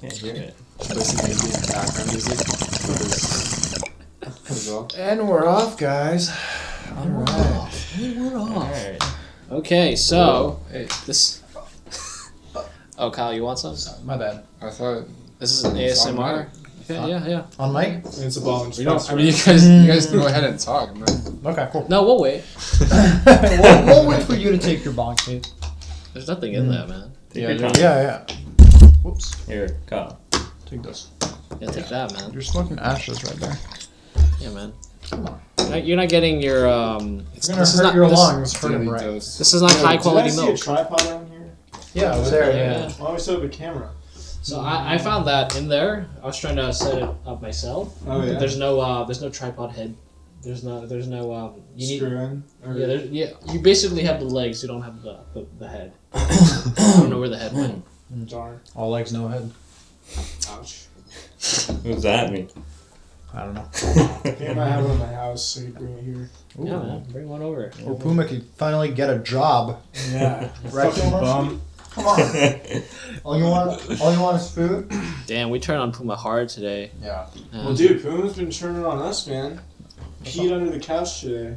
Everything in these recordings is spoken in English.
Can't hear it. Listen maybe the background music. As well. And we're off, guys. All right. We're off. Alright. Okay, so Hey, this. Oh, Kyle, you want some? my bad. I thought This is an It's on ASMR. Yeah, yeah, yeah. On mic? It's a ball and We don't. Spencer. I mean, you guys you guys can go ahead and talk, man. Okay, cool. no, we'll wait. we'll, we'll wait for you to take your bonk hit. There's nothing in there, man. Take Yeah, your yeah, time. yeah. Whoops. Here, Kyle. Take this. Yeah, take that, man. You're smoking ashes right there. Yeah, man. Come on. You're not- You're not getting your um. It's gonna this is hurt not your this, lungs. Hurt Daily right. This is not high quality Did I see milk. a tripod down here? Yeah, was there. Yeah. Yeah. Why we set up a camera? So I, I found that in there. I was trying to set it up myself. Oh yeah. There's no uh. There's no tripod head. There's no. There's no um. You need. Screw in. Or Yeah, there, yeah. You basically have the legs. You don't have the the, the head. I don't know where the head went. darn. All legs, no head. Ouch. What does that mean? I don't know. I might have one in my house, so you bring it here. Yeah, man. Bring one over. Or Puma could finally get a job. Yeah. Right, Fucking Puma? bum. Come on. all you want, all you want is food. Damn, we turned on Puma hard today. Yeah. Well, dude, Puma's been turning on us, man. Peed under the couch uh, today.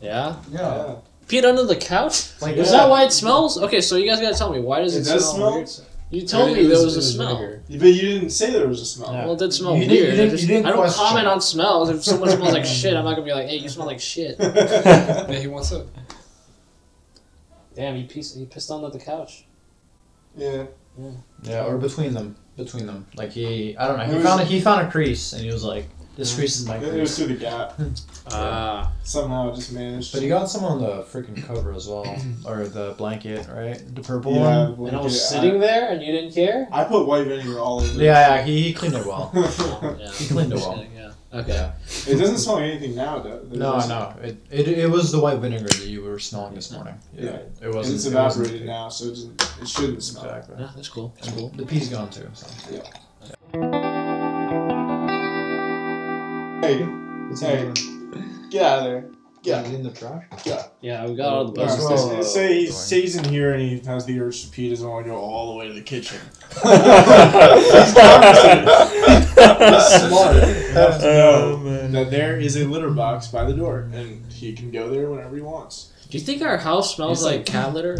yeah. Yeah. Peed under the couch? Like Is Yeah. that why it smells? Okay, so you guys gotta tell me why does it, It does smell? smell? weird? You told Or me it there was- was a was smell. vinegar. But you didn't say there was a smell. Yeah. Well, it did smell You weird. didn't- you didn't- I, you didn't I don't question. comment on smells. If someone smells like shit, I'm not gonna be like, hey, you smell like shit. Yeah, he wants it. Damn, he pissed, he pissed under the couch. yeah. Yeah, Yeah, or between them. Between them. Like he, I don't know. He was- found a, he found a crease and he was like, "This crease is my It, it was crease." through the gap. Ah. Somehow it just managed. But he got some on the freaking cover as well, or the blanket, right? The purple yeah, one. and I was blanket. sitting there and you didn't care? I, I put white vinegar all over. Yeah, yeah. He, he cleaned it well. Oh, yeah. He cleaned it well. Yeah. Okay. Yeah. it doesn't smell like anything now, though. No, no. It, it it was the white vinegar that you were smelling this morning. Yeah. It And wasn't. it's it wasn't- evaporated now, so it, doesn't, it shouldn't smell. Exactly. Yeah, that's cool. That's cool. The pea's gone too. So. Hey, hey, get out of there. Yeah. in the trash. Yeah, Yeah, we got all the Alright, buses. so- say, he, say he's in here and he has the urge to pee, doesn't want to go all the way to the kitchen. He's smart enough to know Oh, man. that there is a litter box by the door, and he can go there whenever he wants. Do you think our house smells It's like, like- cat litter?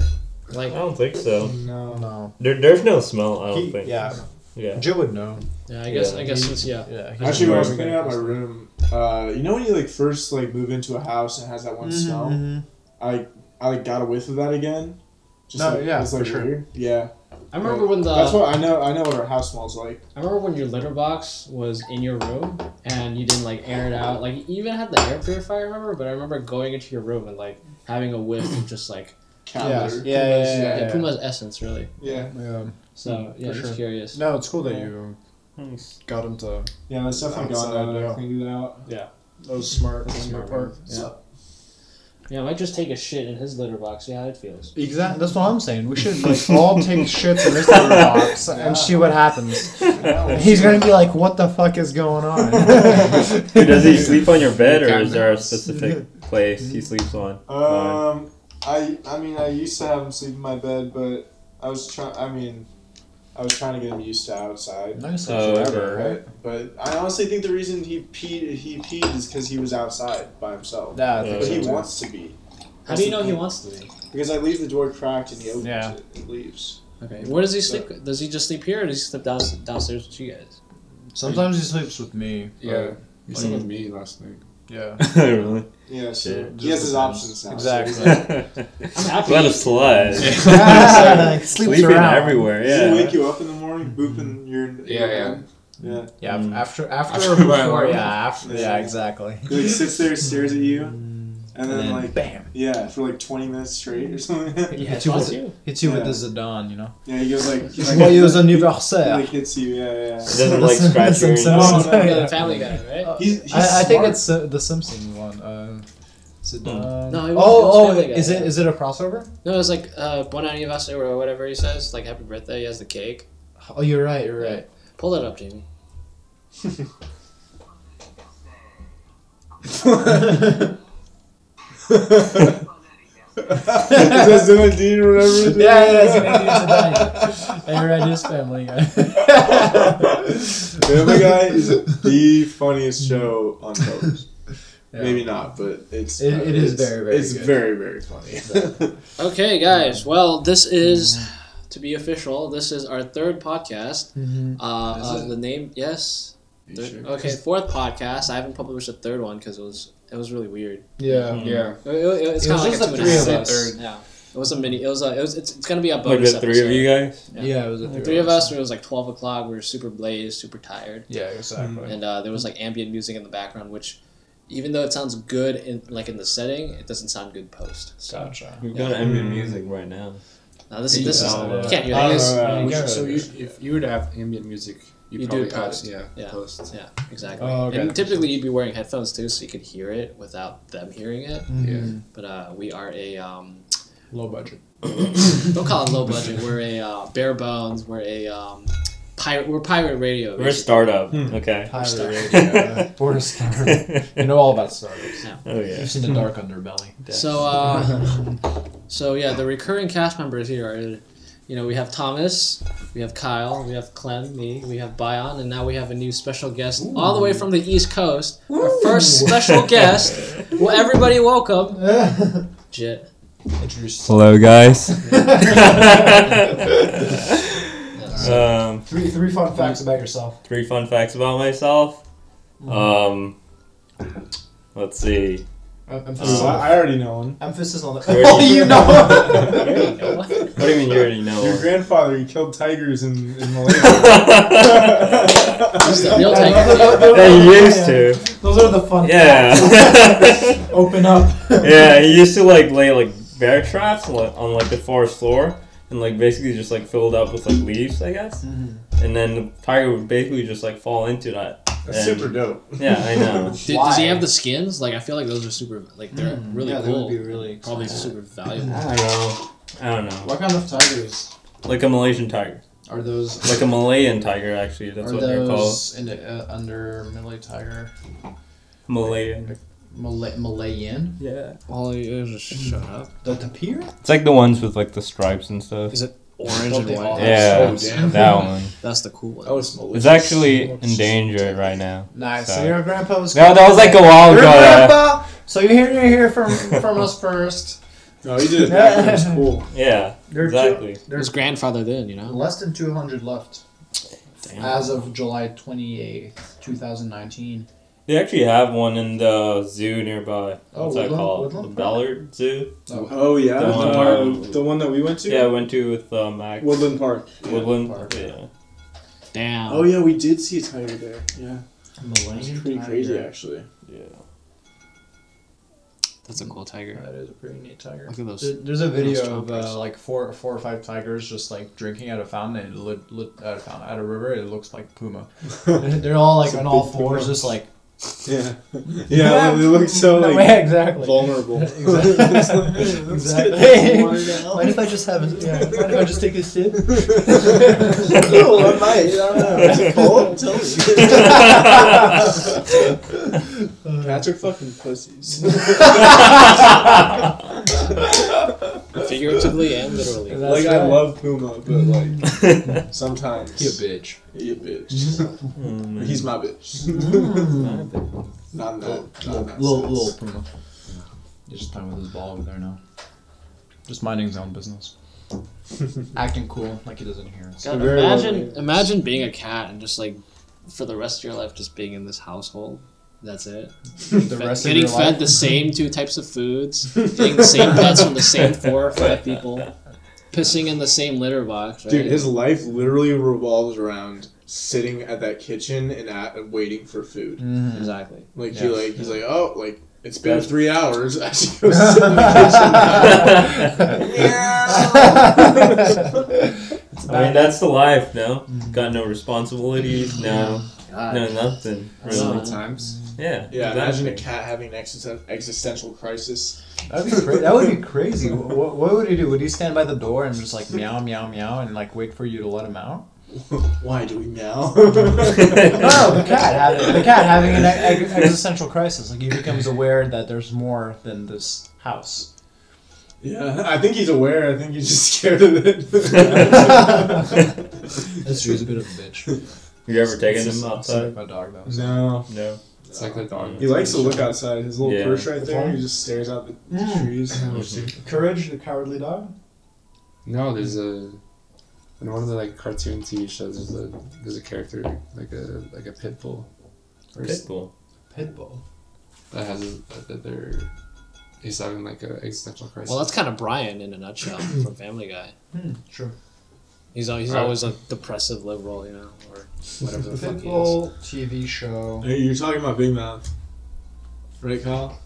Like, I don't think so. No. No. There, there's no smell. I don't He- think. yeah. Yeah. Joe would know. Yeah, I guess, Yeah. I guess since yeah. Yeah. Actually, when I was never cleaning gonna out my room, uh, you know when you like first like move into a house and it has that one smell? Mhm. I I like got a whiff of that again. Just No, like, yeah, it's like for sure. Yeah, I remember when the that's what I know. I know what our house smells like. I remember when your litter box was in your room and you didn't like air it out. Like you even had the air purifier, I remember, but I remember going into your room and like having a whiff of just like Cat Yeah. litter. Yeah, yeah, Pumas, yeah, yeah, Puma's essence, really. yeah. Yeah. So yeah, For just sure. curious. No, it's cool that Yeah. you Nice. got him to. Yeah, that's definitely got Outside, now that yeah. I cleaned it out. That was smart That's on your smart, part. Yeah. Yeah, I might just take a shit in his litter box. See how it feels. Exactly. That's what I'm saying. We should like all take shits in this litter box and see what happens. He's gonna be like, "What the fuck is going on?" Does he sleep on your bed, or is there a specific place he sleeps on? Um, I I mean I used to have him sleep in my bed, but I was trying. I mean, I was trying to get him used to outside. Nice Oh, okay. right? Right, but I honestly think the reason he peed he peed is because he was outside by himself. Yeah, I think But so he too. wants to be How do you know he wants to be? because I leave the door cracked and he opens Yeah. it and leaves. Okay. Where does he sleep? Does he just sleep here, or does he sleep down, downstairs with you guys? Sometimes he sleeps with me. Yeah, he slept with me last night. Yeah. really? Yeah, so Shit. he has his options now. Exactly. I'm happy. What a slut. Sleeps Sleeping around. everywhere, Does he yeah. wake you up in the morning, booping your in Yeah, your yeah. bed? Yeah. Yeah, Mm. after after After before, yeah, after, yeah, exactly. He like sits there, stares at you, and then, like bam, yeah, for like twenty minutes straight or something. Yeah, hits you with you. hits you with the Zidane, you know. yeah, he goes like he's like, Joyeux he anniversaire. like hits you. Yeah, yeah. He doesn't like scratch your Simpsons. No, no, Family Guy, right? He's, he's I, I think it's uh, the Simpsons one. Uh, Zidane. No, it was- it was oh, oh, Guy, is it yeah. is it a crossover? No, it's like uh, Bon anniversaire or whatever he says. Like happy birthday. He has the cake. Oh, you're right. You're right. Pull that up, Jamie. Is that Zinedine or whatever? Yeah, yeah, it's Zinedine Zidane. Aaron his family guy. Family Guy is the funniest show on television. Maybe not, but it's It- it is it's- very, very It's good. very very funny. Okay, guys. Well, this is to be official. This is our third podcast. Mhm. Uh, Is uh it? the name, yes. You Third- sure? okay, fourth podcast. I haven't published a third one because it was it was really weird. Yeah. Yeah. It, it- it's It kind was of like just a two three of us. Yeah, it was a mini. It was a. It was. It's, it's gonna be a Like bonus the three of you guys. Yeah. Yeah, it was a The three of us. It was like twelve o'clock. We were super blazed, super tired, Yeah, exactly. and uh, there was like ambient music in the background, which, even though it sounds good in like in the setting, it doesn't sound good post. So Gotcha. We've got ambient music right now. now this is this is you can't hear Oh, this. right, right. Yeah, Which- get so you, of if you were to have ambient music, you, You probably do have post. yeah, Yeah. post. Yeah, exactly. Oh, okay. And typically you'd be wearing headphones too, so you could hear it without them hearing it. Mhm. But uh, we are a um, Low budget. don't call it low budget. We're a uh, bare bones. We're a um, pirate. We're pirate radio. We're a startup. Hmm. Okay. Pirate Star- radio. We're a startup. You know all about startups. Oh yeah. You've seen the dark underbelly. So uh, so yeah, the recurring cast members here are, you know, we have Thomas, we have Kyle, we have Clem, me, we have Bion, and now we have a new special guest all the way from the East Coast. Our first special guest. Well, everybody, welcome. Jit. Introduce. Hello guys. um, Three three fun facts about yourself. three fun facts about myself. Um, let's see. Emphasis, So I I already know one. emphasis on the. Where Oh, do you- you know. There you go. What do you mean you already know? Your grandfather, he killed tigers in, in Malaysia. He's the real I tiger. Yeah, he used to. Those are the fun. Yeah. Open up. yeah, he used to like lay like bear traps on like the forest floor and like basically just like filled up with like leaves, I guess. And then the tiger would basically just like fall into that. That's And- super dope. Yeah, I know. Did, does he have the skins? Like I feel like those are super. Like they're Mm, really yeah, they would be really Probably super valuable. I don't know. I don't know. What kind of tigers Like a Malaysian tiger. are those? Like a Malayan tiger, actually. That's are what they're called. those in the, uh, under Malay tiger? Malayan. Malay Malayan? Yeah. Well, you just shut up. The tapir? It's like the ones with like the stripes and stuff. Is it orange and white? all Yeah, Oh, damn. that one. That's the cool one. That was malicious. It's actually endangered right now. Nice. So So- your grandpa was. No, that was like a while Your ago. yeah. grandpa. So you hear you hear from from us first. No, he did it back when it was cool. Yeah, There are two- exactly. His grandfather then, you know. Less than 200 left Damn. as of July 28th, 2019. They actually have one in the zoo nearby. Oh, What's that Woodland- called? Woodland the Ballard Zoo. Oh yeah, The the, one- um, the one that we went to. Yeah, I went to with uh, Max. Woodland Park. Woodland. Park. Yeah. Damn. Oh yeah, we did see a tiger there. Yeah, Malayan it's pretty tiger. crazy actually. Yeah. That's a cool tiger. That is a pretty neat tiger. Look at those. There- There's a video of uh, like four, four or five tigers just like drinking at a fountain. And it lit, lit at a fountain, at a river. It looks like puma. They're they're all like on all fours, puma. just like. Yeah, yeah, they look so No, like yeah, exactly. vulnerable. exactly. exactly. Mind if I just have? A, yeah. Mind if I just take a sip? no, I might. I don't know. Is it cold? Tell me. Cats are fucking pussies. Figuratively and literally. That's like I love Puma, but like sometimes He a bitch. He a bitch. Mm, He's my bitch. mm. Not in that. Not in that Little, sense. little puma. He's just playing with his ball over there now. Just minding his own business. Acting cool, like he doesn't hear us. God, imagine, lovely. imagine being a cat and just like, for the rest of your life, just being in this household. That's it. The Fed- rest of getting your fed life. the same two types of foods, getting the same pets from the same four or five people, pissing in the same litter box. Right? Dude, his life literally revolves around sitting at that kitchen and at and waiting for food. Mhm. exactly. Like he like he's like, oh, like it's been That's- three hours. I should go sit in the kitchen. I mean, that's the life, no? Got no responsibilities, no, God. no nothing, really. Sometimes. Yeah. yeah, exactly. imagine a cat having an existen- existential crisis. That'd be cra- that would be crazy. What, what would he do? Would he stand by the door and just like meow, meow, meow, and like wait for you to let him out? Why do we meow? No, the cat having the cat having an ex- existential crisis. Like he becomes aware that there's more than this house. Yeah, I think he's aware. I think he's just scared of it. That's true. He's a bit of a bitch. You ever taken him outside? My dog though. no, No. It's like the dog. he likes to look outside. His little Yeah. perch right there. He just stares out the Mm. trees. Courage, the cowardly dog. No, there's a in one of the like cartoon TV shows. There's a there's a character like a like a pit bull, or s- Pitbull. Pitbull. that has a, that they're he's having like a existential crisis. Well, that's kind of Brian in a nutshell from Family Guy. Hmm, true. He's al- he's always a depressive liberal, you know, or whatever the fuck he is. Pitbull TV show. Hey, you're talking about Big Mouth, right, Kyle?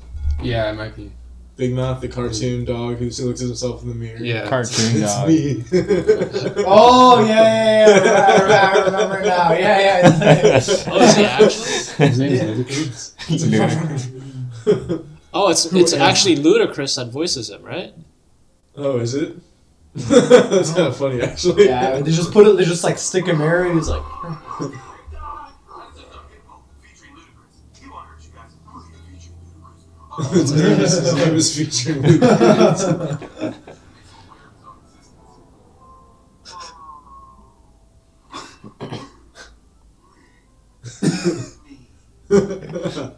yeah, it might be. Big Mouth, the cartoon dog who looks at himself in the mirror. Yeah, Cartoon it's dog. me. Oh yeah, yeah, yeah. I, I, I remember now. Yeah, yeah. Oh, is he actually? his name's Ludacris. Oh, it's it's actually Ludacris that voices him, right? oh, is it? That's kind of oh. funny, actually. yeah, they just put it. They just like stick a mirror. And he's like, His name is, his name is featuring Ludacris. ludicrous,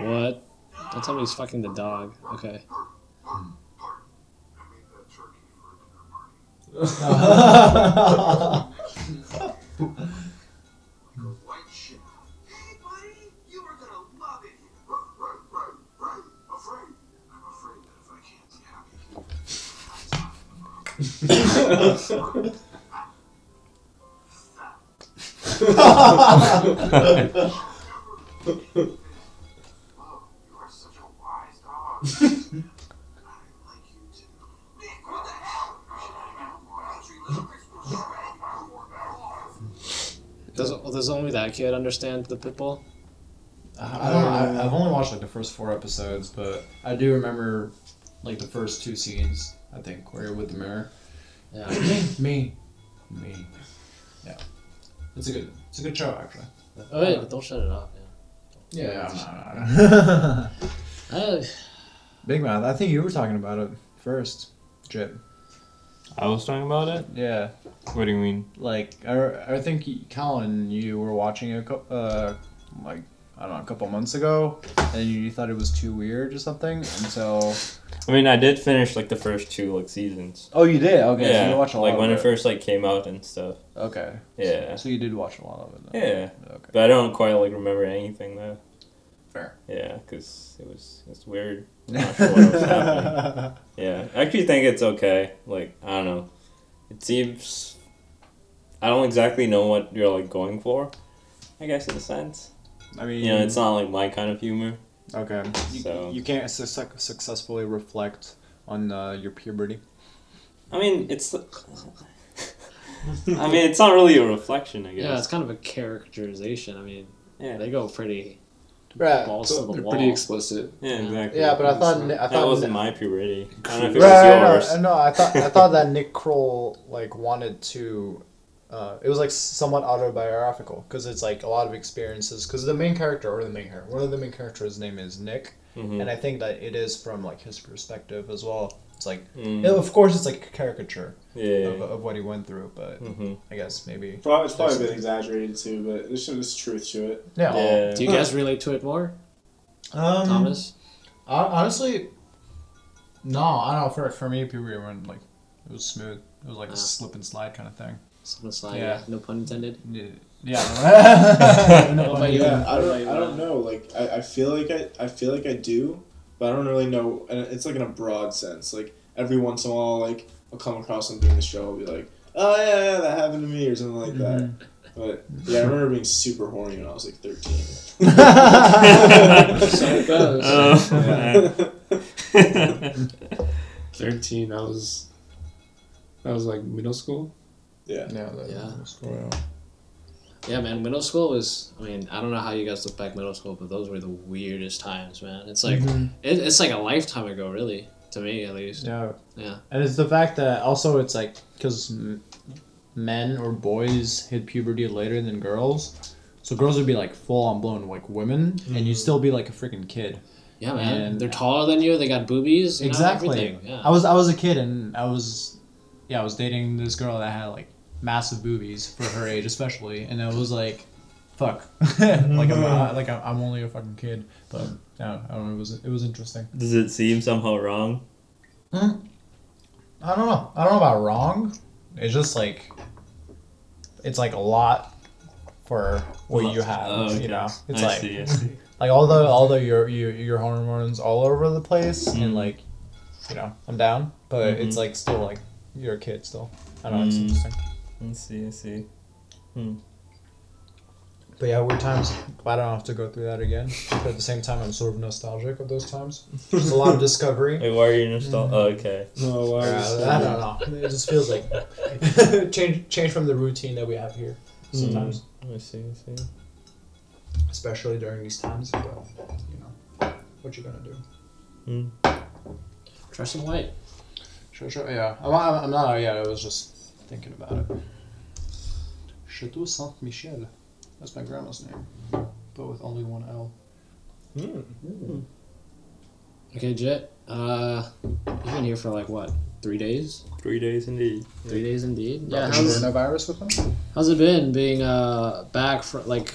What? Don't tell me he's fucking the dog. Okay. Does does only that kid understand the pitbull? I don't. I, I've only watched like the first four episodes, but I do remember like the first two scenes. I think where you're with the mirror. Yeah. me, me, me. Yeah, it's a good. It's a good show actually. Oh wait, don't shut it off. Yeah. Yeah. Uh, Big Mouth. I think you were talking about it first, Jit. I was talking about it? Yeah. What do you mean? Like I, I think Colin, you were watching a cou- uh, like I don't know, a couple months ago, and you thought it was too weird or something, and so. I mean, I did finish like the first two like seasons. Oh, you did. Okay, so yeah, you watched a lot. like when it it first like came out and stuff. Okay. Yeah, So you did watch a lot of it. Then. yeah, Okay. but I don't quite like remember anything though. Fair. Yeah, because it was it's weird. I'm not sure what was happening. Yeah, I actually think it's okay. Like I don't know, it seems. I don't exactly know what you're like going for. I guess in a sense, I mean, you know, it's not like my kind of humor. okay. You, So- you can't su- successfully reflect on uh, your puberty. I mean, it's. I mean, it's not really a reflection. I guess. yeah, it's kind of a characterization. I mean, yeah. they go pretty Right. balls to the They're wall. pretty explicit. Yeah, exactly. Yeah, but I thought I that thought wasn't my puberty. I don't know if it right, was no, no, I thought I thought that Nick Kroll like wanted to. Uh, it was like somewhat autobiographical because it's like a lot of experiences. Because the main character or the main character, one of the main characters' name is Nick, Mhm. and I think that it is from like his perspective as well. It's like, Mm. yeah, of course, it's like a caricature Yeah. of, of what he went through, but hmm I guess maybe Probably, it's probably been exaggerated too, but there's some truth to it. yeah. Yeah. Do you guys relate to it more, Um, Thomas? hon- honestly, no, I don't know. For for me, puberty went like it was smooth. It was like Ah. a slip and slide kind of thing. Someone slide, Yeah. no pun intended. Yeah. Yeah. What about you? Yeah, I don't, I don't know. Like, I, I feel like I, I feel like I do, but I don't really know. And it's like in a broad sense. Like every once in a while, like I'll come across something in the show, I'll be like, oh yeah, yeah, that happened to me or something like that. Mm-hmm. But yeah, I remember being super horny when I was like 13. So it goes. Oh, man. Thirteen. I was. That was like middle school. Yeah. Yeah. That, Yeah. that's cool, yeah. Yeah, man, middle school was. I mean, I don't know how you guys look back middle school, but those were the weirdest times, man. It's like Mhm. it, it's like a lifetime ago, really, to me at least. Yeah. Yeah. And it's the fact that also it's like because m- men or boys hit puberty later than girls, so girls would be like full on blown like women, and you'd still be like a freaking kid. Yeah, man. And- They're taller than you. They got boobies. Exactly. Know. Yeah. I was I was a kid and I was, yeah, I was dating this girl that had like massive boobies for her age especially, and it was like, fuck, like I'm not, like I'm I'm only a fucking kid, but yeah, I don't know. It was it was interesting. Does it seem somehow wrong? I don't know. I don't know about wrong. It's just like it's like a lot for what you have. Oh, okay. You know, it's I like see, I see. like although although your your your hormones all over the place Mm. and like you know I'm down, but it's Mhm. like still like you're a kid still. I don't know. It's Mm. interesting. I see, I see. Hmm. But yeah, weird times. Glad I don't have to go through that again. But at the same time, I'm sort of nostalgic of those times. There's a lot of discovery. Wait, why are you nostalgic? Mm. Oh, okay. No, why Yeah, uh, was I don't know. It just feels like change change from the routine that we have here sometimes, hmm. I see, I see. especially during these times. But you know, what you gonna do? Mm. Try some white. Sure, sure. Yeah, I'm, I'm, I'm not out yet. I was just thinking about it. Chateau Saint Michelle. That's my grandma's name, but with only one L. Okay, Jit. Uh, you've been here for like what? Three days? Three days indeed. Three days indeed. Yeah. Is How's, coronavirus with them? how's it been being uh back for like?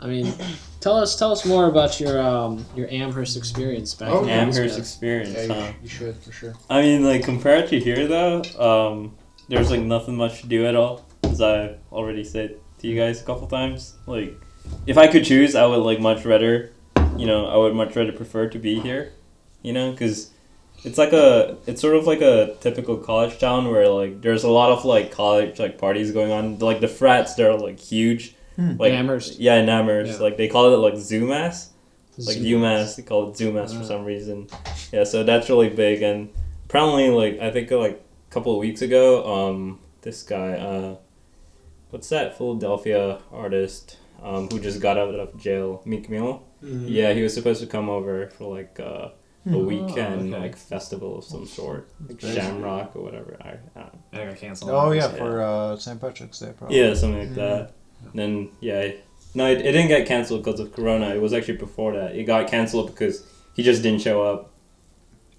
I mean, tell us tell us more about your um your Amherst experience back. Oh, in Amherst experience, Yeah, huh? you should for sure. I mean, like, compared to here, though, um, there's, like, nothing much to do at all. As I've already said to you guys a couple times. Like, if I could choose, I would, like, much rather, you know, I would much rather prefer to be here. You know, because it's like a, it's sort of like a typical college town where, like, there's a lot of, like, college, like, parties going on. Like, the frats, they're, like, huge. Like, In Amherst. Yeah, in Amherst. Yeah. Like, they call it, like, Zoomass like Zoom. UMass. They call it Zoomass Ah. for some reason. Yeah, so that's really big. And apparently, like I think like a couple of weeks ago, um, this guy, uh, what's that Philadelphia artist, um, who just got out of jail, Meek Mill. Yeah, he was supposed to come over for like uh, a weekend okay. like festival of some sort, like Shamrock or whatever. I, I don't know. I got canceled. Oh yeah, Yeah. for uh, St. Patrick's Day, probably. Yeah, something like that. Then yeah, no, it, it didn't get canceled because of Corona. It was actually before that. It got canceled because he just didn't show up.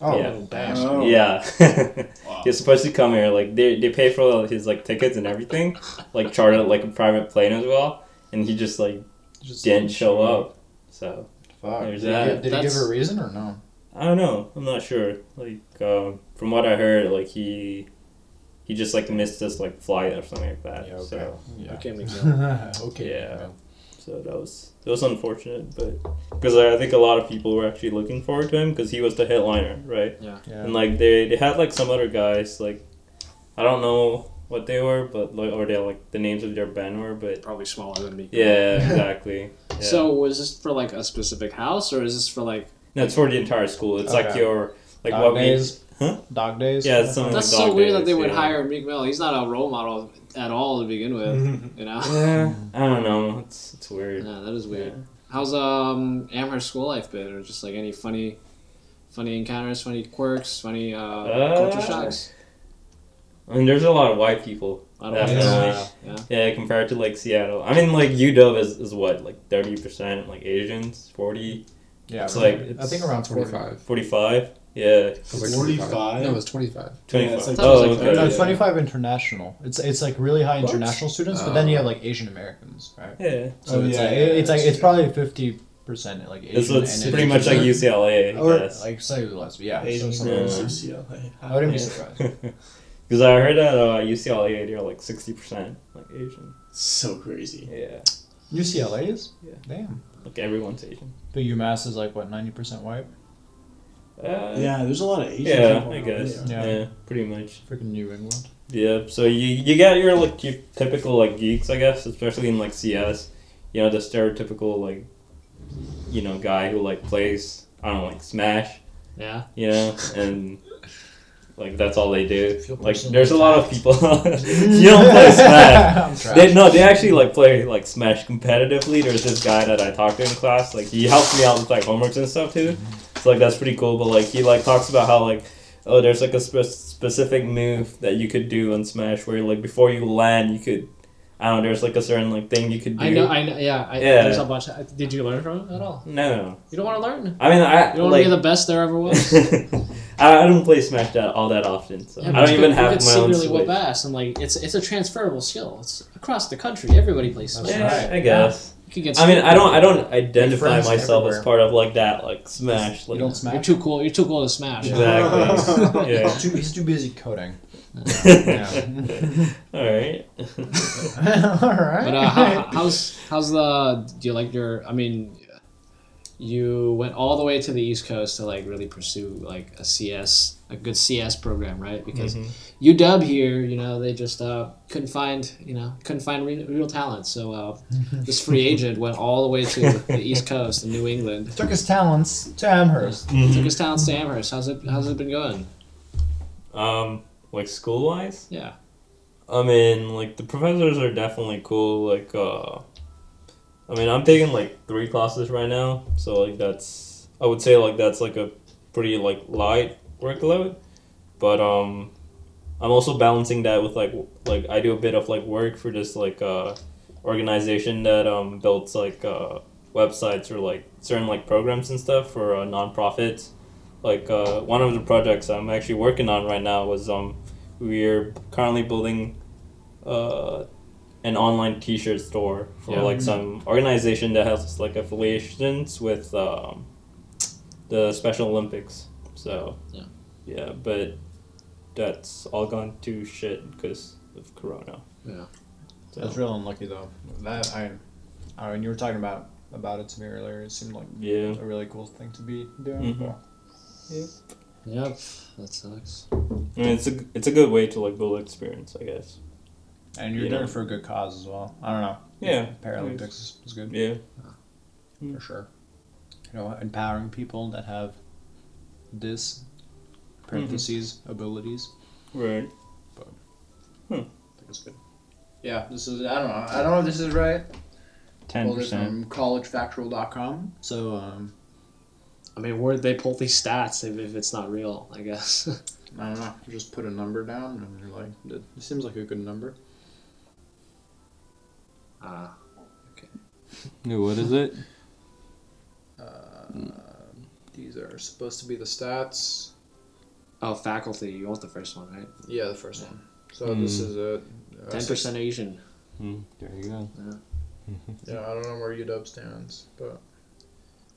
Oh, Yeah. damn. Oh. Yeah, he's supposed to come here. Like they they pay for his like tickets and everything, like chartered like a private plane as well, and he just like Just didn't show up. So Fuck. There's did he, that. give- did he give a reason or no? I don't know. I'm not sure. Like um, from what I heard, like he he just like missed his like flight or something like that. Yeah, okay. So Yeah. Okay, McNeil. okay. Yeah. So that was that was unfortunate, but because I, I think a lot of people were actually looking forward to him because he was the headliner, right? Yeah. And like they they had like some other guys like I don't know what they were, but like or they like the names of their band were, but Probably smaller than me. yeah, exactly. Yeah. So was this for like a specific house, or is this for like? no, it's for the entire school. It's like your like Dog what days. Huh? Dog days. Yeah, it's something That's like so dog weird that they would yeah. hire Meek Mill. He's not a role model at all to begin with. You know. Yeah, I don't know. It's it's weird. Yeah, that is weird. How's um Amherst school life been, or just like any funny, funny encounters, funny quirks, funny uh, Uh, culture shocks? I mean, there's a lot of white people. I don't Definitely. know. Yeah. Yeah, compared to like Seattle. I mean, like UW is, is what like thirty percent like Asians, 40, Yeah. It's like- I think around 45. 45. Yeah, It was like 45? No, it was 25. 25. it's like- oh, like okay. No, Yeah. it's 25 international. It's it's like really high international students, but then you have like Asian Americans, right? Yeah, So Oh, it's yeah, like yeah, it's like it's probably 50 percent like Asian. it's, it's pretty much like UCLA, or guess. like slightly less, but yeah. Asian so Yeah. UCLA. I wouldn't be surprised. Because I heard at uh, UCLA they're like sixty percent like Asian. So crazy. Yeah, UCLA is? Yeah. Damn. like everyone's Asian. But UMass is like what 90% white. Uh, Yeah, there's a lot of Asian yeah, people. I guess. Yeah. Yeah. pretty much. Freaking New England. Yeah, so you you get your like your typical like geeks, I guess, especially in like CS. You know, the stereotypical like, you know, guy who like plays I don't know like Smash. Yeah. You know, and like that's all they do. Like, there's a lot of people. you don't play Smash. They no, they actually like play like Smash competitively. There's this guy that I talked to in class. Like he helps me out with like homeworks and stuff too. So like that's pretty cool. But like he like talks about how like oh there's like a spe- specific move that you could do in Smash where like before you land you could I don't know there's like a certain like thing you could do. I know. I know. Yeah. I, Yeah. There's a bunch. Did you learn from it at all? no, You don't want to learn. I mean I You don't want like to be the best there ever was. I, I don't play Smash that all that often, so Yeah, I don't even could- you have could my own Switch. whip ass, and like it's it's a transferable skill. It's across the country. Everybody plays Smash. Yeah. I guess. You get. I mean, I don't, I don't identify friends myself everywhere. as part of like that, like Smash. Like, You don't smash. You're too cool. You're too cool to smash. Exactly. yeah. He's too, he's too busy coding. All right. All right. But uh, how, how's how's the? Do you like your? I mean, you went all the way to the East Coast to like really pursue like a CS, a good CS program, right? Because Mhm. UW here, you know, they just uh, couldn't find, you know, couldn't find re- real talent. So uh, this free agent went all the way to the East Coast in New England. Took his talents to Amherst. Took Mhm. his talents to Amherst. How's it? How's it been going? Um, like school wise, Yeah. I mean, like the professors are definitely cool. Like, uh, I mean, I'm taking like three classes right now, so like that's I would say like that's like a pretty like light workload, but um, I'm also balancing that with like like I do a bit of like work for this like uh organization that um builds like uh websites or like certain like programs and stuff for uh, nonprofits. Like uh, one of the projects I'm actually working on right now was um we're currently building uh, an online T-shirt store for Yeah. like some organization that has like affiliations with um, the Special Olympics. So Yeah. yeah, but that's all gone to shit because of Corona. Yeah. So, That's real unlucky though. That I, I mean, you were talking about about it to me earlier. It seemed like yeah. a really cool thing to be doing. Mhm. but- Yep. That sucks. I mean, it's a it's a good way to like build experience, I guess. And you're You doing know. it for a good cause as well. I don't know. Yeah. Paralympics is, is good Yeah. for sure. You know, empowering people that have this parentheses abilities. Right. I think it's good. Yeah, this is. I don't know. I don't know if this is right. Ten Pulled it percent. from collegefactual.com. So um, I mean, where did they pull these stats if, if it's not real? I guess. I don't know. Just put a number down, and you're like, it seems like a good number. Uh, What is it? Uh, these are supposed to be the stats. oh, faculty. You want the first one, right? Yeah, the first one. So this Hmm. is a Ten percent Asian. Mm, there you go. Yeah, yeah, I don't know where UW stands, but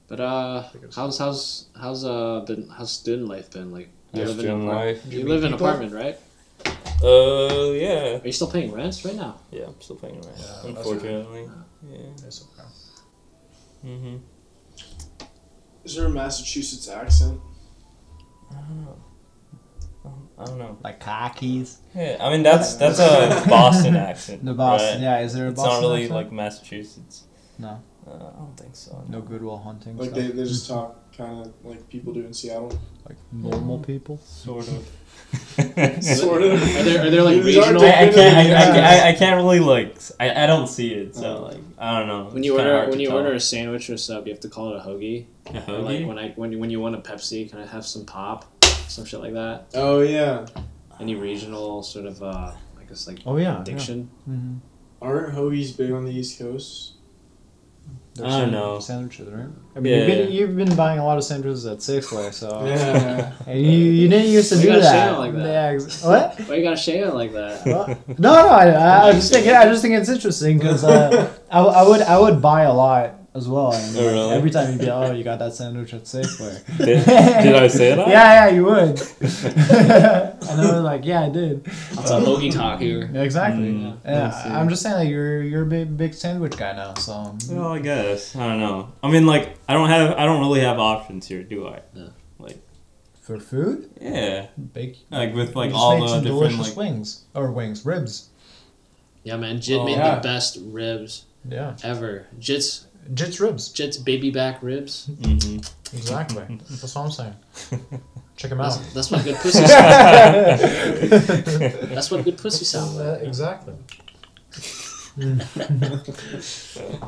But uh, how's how's how's uh been how's student life been like? You Yes, live in an student life. You You live in an apartment, right? Uh, yeah. Are you still paying rent right now? Yeah, I'm still paying rent. Yeah, that's unfortunately. Yeah. it's okay. Mm-hmm. Is there a Massachusetts accent? I don't know. Um, I don't know. Like khakis. Yeah, I mean that's that's a Boston accent. The Boston. right? Yeah, is there a Boston? It's not really accent? like Massachusetts. No. Uh, I don't think so. no Good Will Hunting. Like stuff? they, they just talk kind of like people do in Seattle. like normal people. Sort of. Sort of. Are there are there like These regional? I, I can't. I, I, I, I can't really like. s- I, I don't see it. So Oh. like I don't know. When you kinda order when you tell. order a sandwich or sub, you have to call it a hoagie. a Or like hoagie. when I when you, when you want a Pepsi, can I have some pop, some shit like that? Oh yeah. Any regional sort of uh, I guess like Oh yeah. addiction. Mm-hmm. Aren't hoagies big on the East Coast? I don't know. Sandwiches, right? I mean, Yeah. you've, been, you've been buying a lot of sandwiches at Safeway, so. Yeah. And you, you didn't used to Why do you gotta say that. it like that? Yeah, ex- what? Why you gotta shave it like that? What? No, no. I, I, I just think I just think it's interesting because uh, I, I would I would buy a lot as well. And, Oh, like, really? Every time you'd be, oh, you got that sandwich at Safeway. Did, did I say that? Yeah, yeah, you would. and I was like, yeah, I did. That's a hoagie talk here. Yeah, exactly. Mm, yeah, I see. I'm just saying that you're you're a big big sandwich guy now, so. Well, I guess I don't know. I mean, like I don't have. I don't really have options here, do I? No. Like, For food, Yeah, bake. like with like all made the some different delicious like. wings or wings, ribs. Yeah, man. Jit Oh, made yeah. the best ribs Yeah, ever. Jit's Jits ribs. Jit's baby back ribs. hmm Exactly. That's what I'm saying. Check them out. that's what good pussy. sound. That's what good pussy sound like. Uh, exactly. so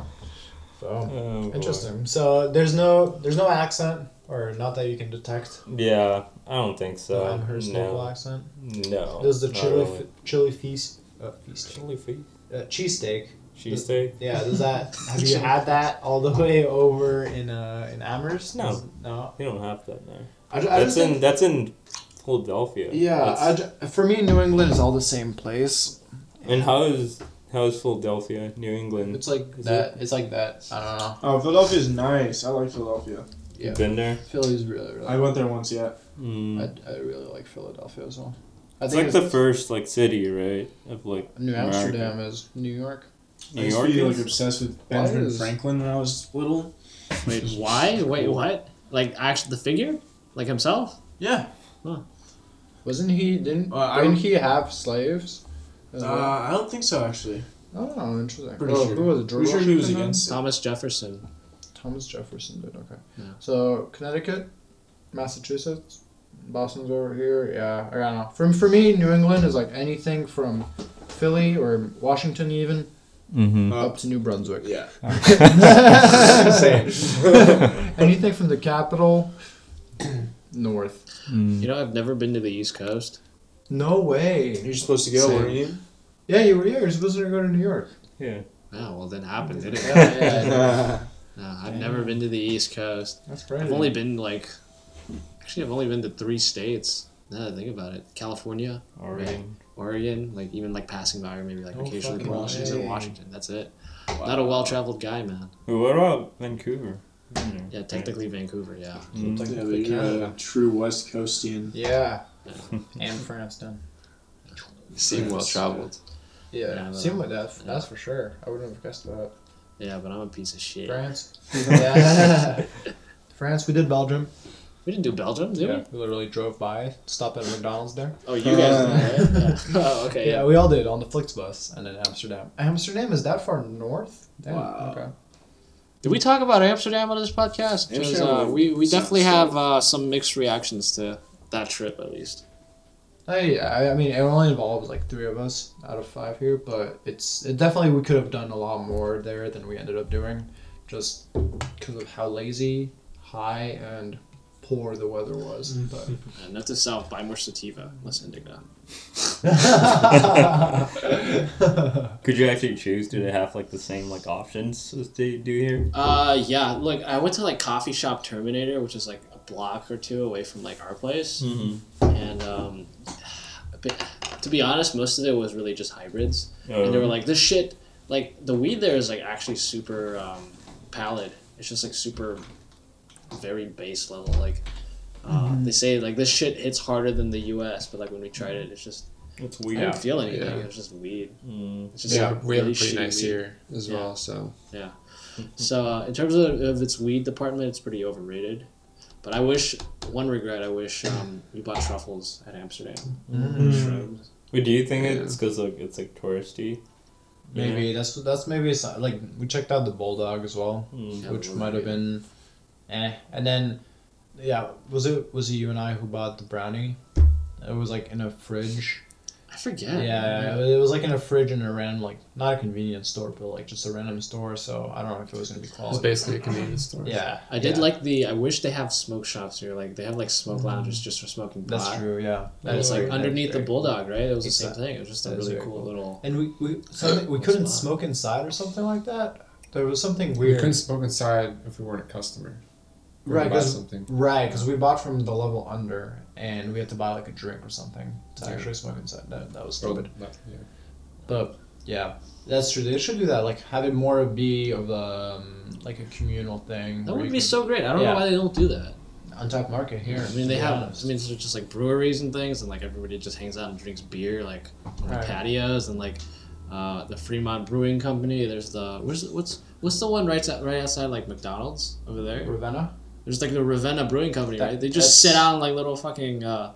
Oh, boy. interesting. So there's no there's no accent or not that you can detect. Yeah, I don't think so. the Amherst local no, accent. no. There's the not chili really. f- chili feast uh, feast chili feast, uh, cheesesteak. Cheesesteak. Yeah, does that have you had that all the way over in uh in Amherst? No. Does- no. You don't have that there. I, I That's just in think, that's in Philadelphia. yeah. I for me, New England is all the same place. and how is how is Philadelphia, New England? It's like Is that. It's like that. I don't know. Oh, Philadelphia's nice. I like Philadelphia. Yeah. Been there? Philly's really really. I went there once. Yeah. Mm. I, I really like Philadelphia as well. I It's think like the first like city, right? Of like New America. Amsterdam is New York. New I used York. to be like is? obsessed with Benjamin is- Franklin when I was little. Wait, why? Wait, what? Like actually the figure? Like himself? Yeah. Wasn't he? Didn't Uh, I didn't don't- he have slaves? as Uh, well? I don't think so actually. oh, interesting. Pretty oh, sure. Who was it? George Pretty sure he was Washington then? against it. Thomas Jefferson. Thomas Jefferson did. Okay. Yeah. So Connecticut, Massachusetts, Boston's over here. Yeah, I don't know. For for me, New England is like anything from Philly or Washington even Mm-hmm. Up to New Brunswick. Yeah. Same. anything from the capital north. You know, I've never been to the East Coast. No way. You're supposed to go, Same. weren't you? Yeah, you were. Yeah, you're supposed to go to New York. Yeah. Oh, well, then happened, did it? Yeah, yeah. yeah. No, I've never been to the East Coast. That's crazy. I've only been like, actually, I've only been to three states. Now that I think about it, California, Oregon. Oregon, like even like passing by or maybe like Oh, occasionally fucking Washington, way. Washington. That's it. Not a well-traveled guy, man. Well, what about Vancouver? Yeah, technically Vancouver. Yeah. Mm. Yeah, but you're a true West Coastian. Yeah. and France done. Seem well traveled. Yeah, Yeah, but- seemed like that. That's for sure. I wouldn't have guessed that. Yeah, but I'm a piece of shit. France. yeah. France. We did Belgium. We didn't do Belgium, did Yeah, we literally drove by, stopped at a McDonald's there. Oh, you guys did, right? Yeah. Oh, okay. Yeah, Yeah. we all did on the Flixbus, and then Amsterdam. Amsterdam is that far north? Damn, Wow. Okay. Did we talk about Amsterdam on this podcast? 'Cause, Amsterdam uh, we we definitely have uh, some mixed reactions to that trip, at least. I, I I mean, it only involves like three of us out of five here, but it's it definitely we could have done a lot more there than we ended up doing, just because of how lazy, high, and poor the weather was. But Uh, note to self: buy more sativa, less indica. Could you actually choose? Do they have like the same like options as they do here? Uh, yeah. Look, I went to like coffee shop Terminator, which is like a block or two away from like our place, Mm-hmm. and um, but, to be honest, most of it was really just hybrids. and they were like this shit like the weed there is like actually super um, pallid it's just like super very base level like uh, they say like this shit hits harder than the us but like when we tried it it's just it's weird. i weird. didn't feel anything Yeah. it was just weed Mm. it's just Yeah, like, we have really a pretty nice weed. here as Yeah. well. So yeah. so uh, in terms of, of its weed department it's pretty overrated but i wish one regret i wish um, we bought truffles at amsterdam Shrubs. But do you think Yeah. it's because like it's like touristy? maybe that's that's maybe it's not- like we checked out the bulldog as well, Mm. Which the might have Bulldog, been, eh. And then, yeah, was it was it you and I who bought the brownie? It was like in a fridge. i forget Yeah, it was like in a fridge in a random like not a convenience store, but like just a random store. So I don't know if it was gonna be called. it's quality. basically a convenience store. Yeah, I did yeah. like the. I wish they have smoke shops here. Like they have like smoke lounges just for smoking pot. That's true. Yeah, And it's like underneath the very- bulldog, right? It was the same thing. It was just a That is really cool cool. little. And we we something we couldn't Spot. smoke inside or something like that. There was something weird. We couldn't smoke inside if we weren't a customer. We Right, had to buy 'cause- something. Right, because we bought from the level under, and we had to buy like a drink or something to Yeah. actually smoke inside. That that was Well, stupid. that- yeah. But yeah, that's true. They should do that. Like have it more be of um, like a communal thing. That would be can- so great. I don't Yeah. know why they don't do that. untapped market here. I mean, they to have. honest. I mean, it's just like breweries and things, and like everybody just hangs out and drinks beer, like on the patios, and like uh, the Fremont Brewing Company. There's the where's what's what's the one right out, right outside like McDonald's over there? Ravenna. There's like the Ravenna Brewing Company, That- right? They just sit out on like little fucking uh,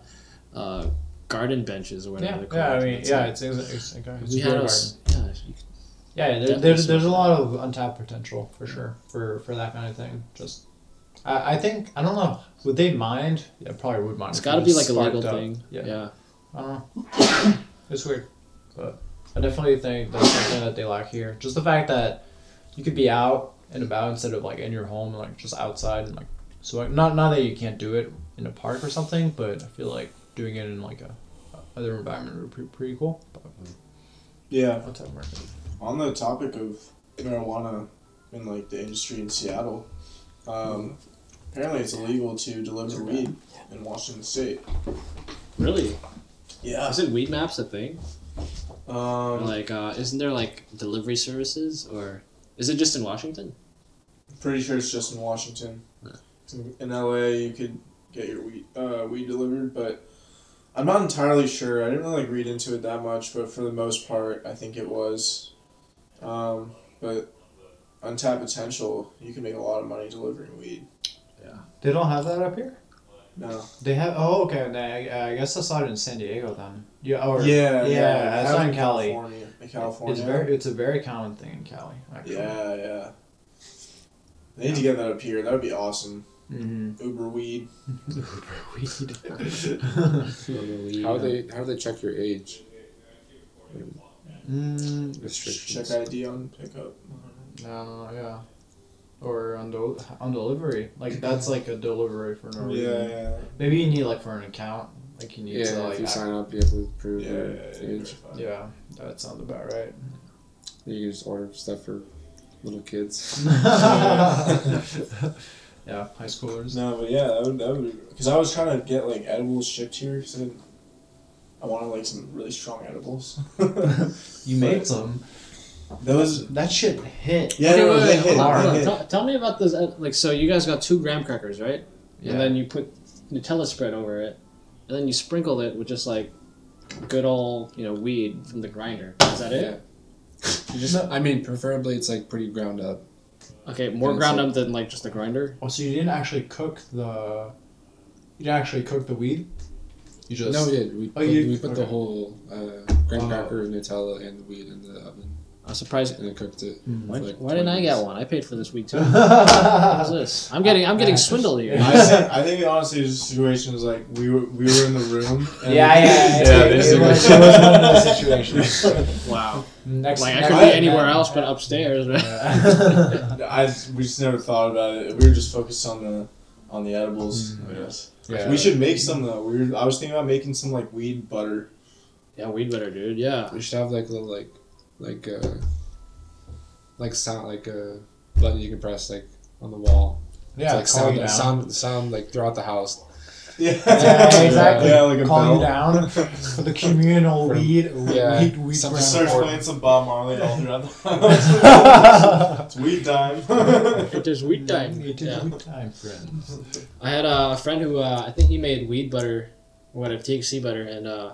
uh, garden benches or whatever Yeah, they're called. yeah. I mean, It's yeah. like- It's it's, it's, like a- it's we a had beer us. garden. Yeah, Yeah, there, there's there's a lot of untapped potential for sure for for that kind of thing. Just, I, I think I don't know. Would they mind? Yeah, probably would mind. It's got to be like a legal up. thing. Yeah. yeah. I don't know. It's weird, but I definitely think that's something that they lack here. Just the fact that you could be out and about instead of like in your home, like just outside and like so. Like, not not that you can't do it in a park or something, but I feel like doing it in like a, a other environment would be pretty, pretty cool. But Yeah. what's that market? On the topic of marijuana in like the industry in Seattle, um, apparently it's illegal to deliver weed in Washington State. Really? Yeah. Isn't Weed Maps a thing? Um, like, uh, isn't there like delivery services, or is it just in Washington? pretty sure it's just in Washington. In- In LA, you could get your weed uh, weed delivered, but I'm not entirely sure. I didn't really like read into it that much, but for the most part, I think it was. Um, but untapped potential, you can make a lot of money delivering weed. Yeah, They don't have that up here. No. They have. Oh, okay. I, I guess I saw it in San Diego then. Yeah. Or Yeah, yeah. I It's not in Cali. California. In California. It's very. It's a very common thing in Cali. Actually. Yeah, yeah. They need to get that up here. That would be awesome. Mm-hmm. Uber weed. How do they how do they check your age? mm, Restrictions. Check ID on pickup. no, yeah. Or on del- on delivery, like that's like a delivery for no reason. Yeah, yeah. Maybe you need like for an account, like you need Yeah, to like. if you act- sign up, you have to prove Yeah, your yeah, yeah, age. yeah, that sounds about right. You can just order stuff for little kids. yeah, high schoolers. No, but yeah, that would that would because I was trying to get like edibles shipped here. So I I wanted like some really strong edibles. You made some. Those. That shit hit. Yeah, Okay, no, wait, they wait, hit, hold they hold hit. Tell, tell me about this. uh, Like, so you guys got two graham crackers, right? Yeah. And then you put Nutella spread over it, and then you sprinkled it with just like good old, you know, weed from the grinder. Is that it? You just, I mean, preferably it's like pretty ground up. Okay, more ground like- up than like just the grinder. Oh, so you didn't actually cook the. You didn't actually cook the weed. You just. no, yeah, we Oh, put, you- we put the whole uh, graham cracker, Nutella, and the weed in the oven, I'm surprised. and then cooked it. Hmm. Why, like, why didn't I get one? I paid for this week too. What's this? I'm getting I'm getting swindled here. I think, I think honestly the situation was like we were we were in the room. And Yeah, yeah, yeah. Yeah, it, basically. was, it was one of those situations. Wow. Next, Like I could be anywhere else but upstairs. Right? Yeah. I we just never thought about it. We were just focused on the on the edibles. Hmm. I guess yeah. we should make some though. We were, I was thinking about making some like weed butter. Yeah, weed butter, dude. Yeah. We should have like a little like like uh like sound like a button you can press like on the wall. Yeah, it's calm like you sound, down. sound sound like throughout the house. Yeah, Yeah, exactly. Yeah, like a calm bell. you down for the communal For- weed, yeah, weed, weed. some Just brand. starts playing some Bob Marley all throughout the house. it's weed time. It is weed time. It is Yeah. weed time, friends. I had a friend who uh, I think he made weed butter, whatever THC butter, and uh,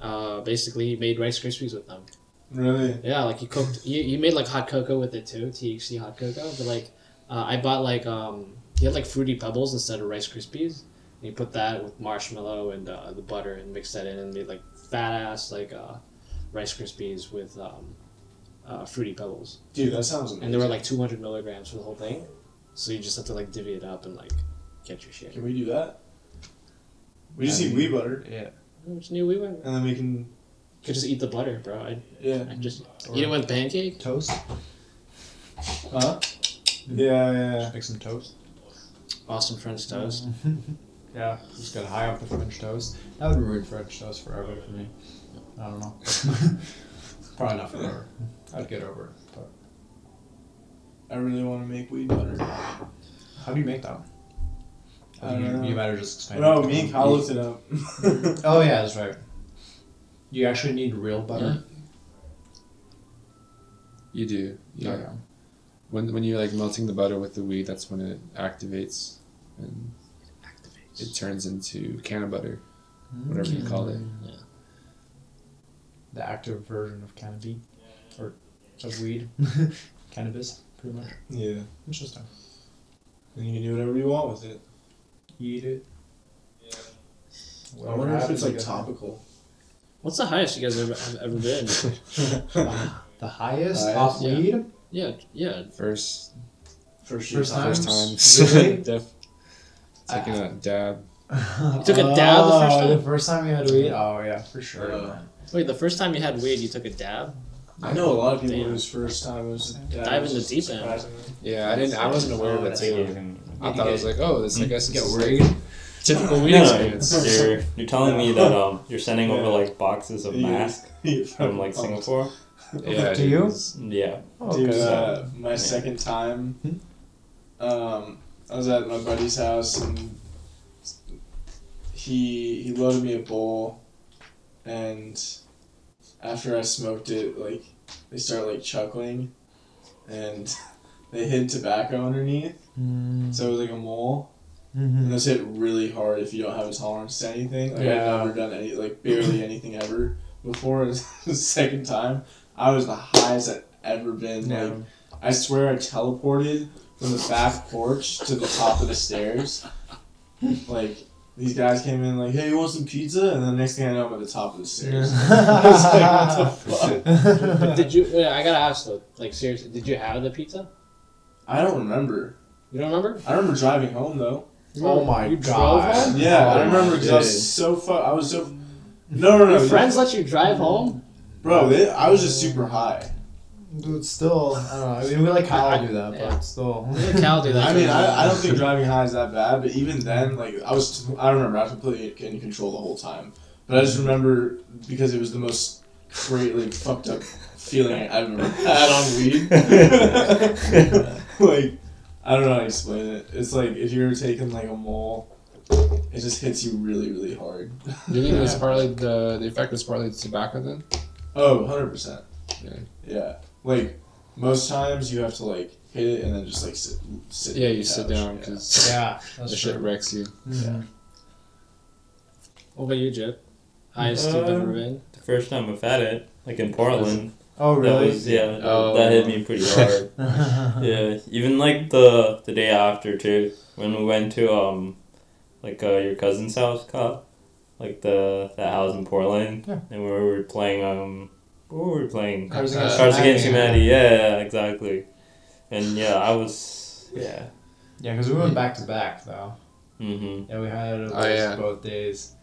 uh, basically he made Rice Krispies with them. Really? Yeah, like he cooked. He, he made like hot cocoa with it too, THC hot cocoa. But like, uh, I bought like um, he had like fruity pebbles instead of Rice Krispies. And he put that with marshmallow and uh, the butter and mixed that in and made like fat ass like uh, Rice Krispies with um, uh, fruity pebbles. Dude, that sounds amazing. And there were like 200 milligrams for the whole thing. So you just have to like divvy it up and like get your shit. Can we do that? We just need weed butter, Yeah. Which new we butter. and then we can. Could just eat the butter, bro. I Yeah. I just eat it with pancake. Toast. Huh? Yeah, yeah. Make some toast. Awesome French toast. Yeah, just get high off the French toast. That would ruin French toast forever for me. I don't know. Probably not forever. I'd get over it. But I really want to make weed butter. how do you make that? I don't you, know. you better just explain. No, me and Kyle looked it up. Oh yeah, that's right. You actually need real butter. You do. Yeah. Oh, okay. When when you're like melting the butter with the weed, that's when it activates and it activates. It turns into cannabutter, whatever you mm. call it. Yeah. The active version of cannabis, or of weed, cannabis, pretty much. yeah. Interesting. and you can do whatever you want with it. Eat it. I wonder if it's like topical. What's the highest you guys ever, have ever been? The highest Highest, off yeah. weed. yeah, yeah. First, First, First time. first time. Really? Def- taking a dab. You took a dab the first oh, time? The first time you had weed? Oh yeah, for sure. Yeah. man. Wait, the first time you had weed, you took a dab? I know a lot of people Damn. whose first time was Dive in the deep end. Yeah, I didn't. I wasn't aware of it too. I thought it was like, oh, this. I guess Get it's weed. like typical weed No, experience. you're you're telling me that um you're sending over like boxes of Yeah. masks from like Singapore. Yeah, To you? it's- Yeah. Dude, Okay. uh, my second time, um, I was at my buddy's house and he he loaded me a bowl, and after I smoked it, like they start like chuckling, and they hid tobacco underneath, Mm. so it was like a mole. Mhm. And those hit really hard if you don't have a tolerance to anything. Like Yeah. I've never done any, like barely anything ever before. the second time, I was the highest I've ever been. Like I swear I teleported from the back porch to the top of the stairs. Like these guys came in like, "Hey, you want some pizza?" And the next thing I know, I'm at the top of the stairs. I was like, "What the fuck?" did you? Wait, I gotta ask though. Like seriously, did you have the pizza? I don't remember. You don't remember? I remember driving home though. Oh my you drove God. home? Yeah, Oh I remember my because I was so fu- I was so. No, no, no. Your friends let you drive home? Bro, they, I was just super high. Dude, still, I don't know. I mean, we like Kyle do that, Yeah. but still. Me and Cal do that. I mean. I, I don't think driving high is that bad, but even then, like, I was, I don't remember, I was completely in control the whole time. But I just remember because it was the most great, like, fucked up feeling I've ever had on weed. like, I don't know how to explain it. It's like if you're taking, like, a mole, it just hits you really, really hard. Do you think it was partly the the effect was partly the tobacco then? Oh, 100%. Yeah. Yeah. Like, most times you have to, like, hit it and then just, like, sit, sit Yeah, you the sit down Yeah. because Yeah, the that's shit true. wrecks you. Mhm. What about you, Jit? Highest you've ever been? The first time I've had it, like in Portland, Oh, that really? was yeah, Oh. that hit me pretty hard. yeah, even like the the day after too, when we went to um, like uh, your cousin's house, Kyle, like the that house in Portland, Yeah. and we were playing um, what were we playing? Cards Uh, Against Cards Against Humanity. Humanity. Yeah, yeah, exactly. And yeah, I was yeah. Yeah, because we went back to back though. Mhm. Yeah, we had it Oh, yeah. both days,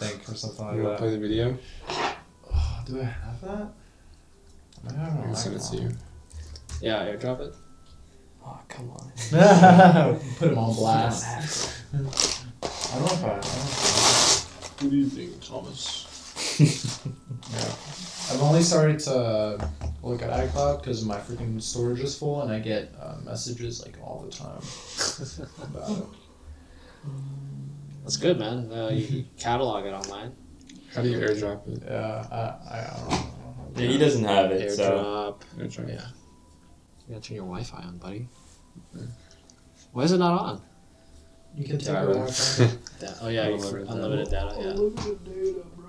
I think, or something You like want to play the video? Oh, do I have that? I have I can send it to you. Yeah, airdrop it. Oh come on. Put him on blast. I don't know if I. I don't What do you think, Thomas? know. I've only started to look at iCloud because my freaking storage is full and I get uh, messages like all the time about it. That's good, man. Uh, you you catalog it online. How do you airdrop it? Yeah, I, I, I don't know. Yeah, he doesn't have it, so Airdrop. Airdrop. Yeah. You gotta turn your Wi-Fi on, buddy. Mm-hmm. Why is it not on? You can take Data. it Wi-Fi. Da- oh yeah, Unlimited unlimited data. Yeah. Unlimited data, bro.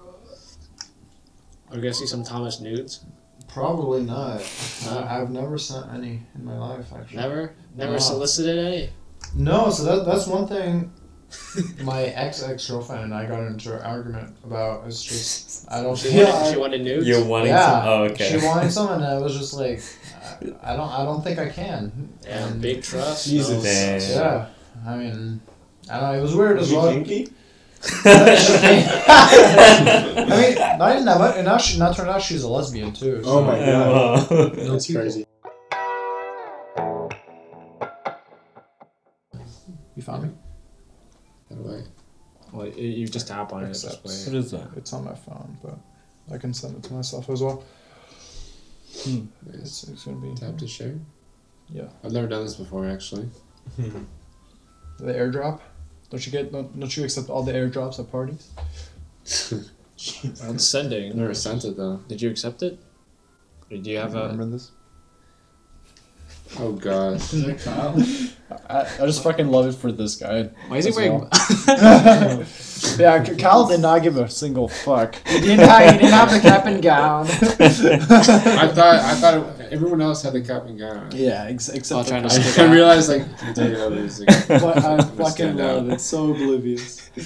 Are we gonna see some Thomas nudes? Probably not. No. I, I've never sent any in my life, actually. Never, never No. solicited any. No, so that that's one thing. My ex ex girlfriend and I got into an argument about. It's just I don't She feel. wanted, I- she wanted nudes. you're wanting yeah, some. Oh, okay. She wanted some, and I was just like, I, I don't, I don't think I can. yeah, And- big trust. Jesus. no- Damn. Yeah, I mean, I don't know. It was weird as Was you well. kinky? I mean, not even that much. And now she, now turned out she's a lesbian too. Oh my Yeah, god. well, That's crazy. You found me. How do I? Well, you- you just tap on it. It's Accepts. just what that? It's on my phone, but I can send it to myself as well. Hmm. It's, it's gonna be Tap to share? Yeah. I've never done this before, actually. the airdrop. Don't you get? Don't, don't you accept all the airdrops at parties? On I've sending. never sent it, though. Did you accept it? Or do you have a? Remember this? Oh, God. Is that Kyle? I, I just fucking love it for this guy. Why is he wearing? well. yeah, Kyle did not give a single fuck. He didn't have, he didn't have the cap and gown. I thought I thought it, everyone else had the cap and gown. yeah, ex- except Oh, for trying to Kyle. stick I out. realized like I take it over. Like, But I gonna fucking stand love out. it. So oblivious.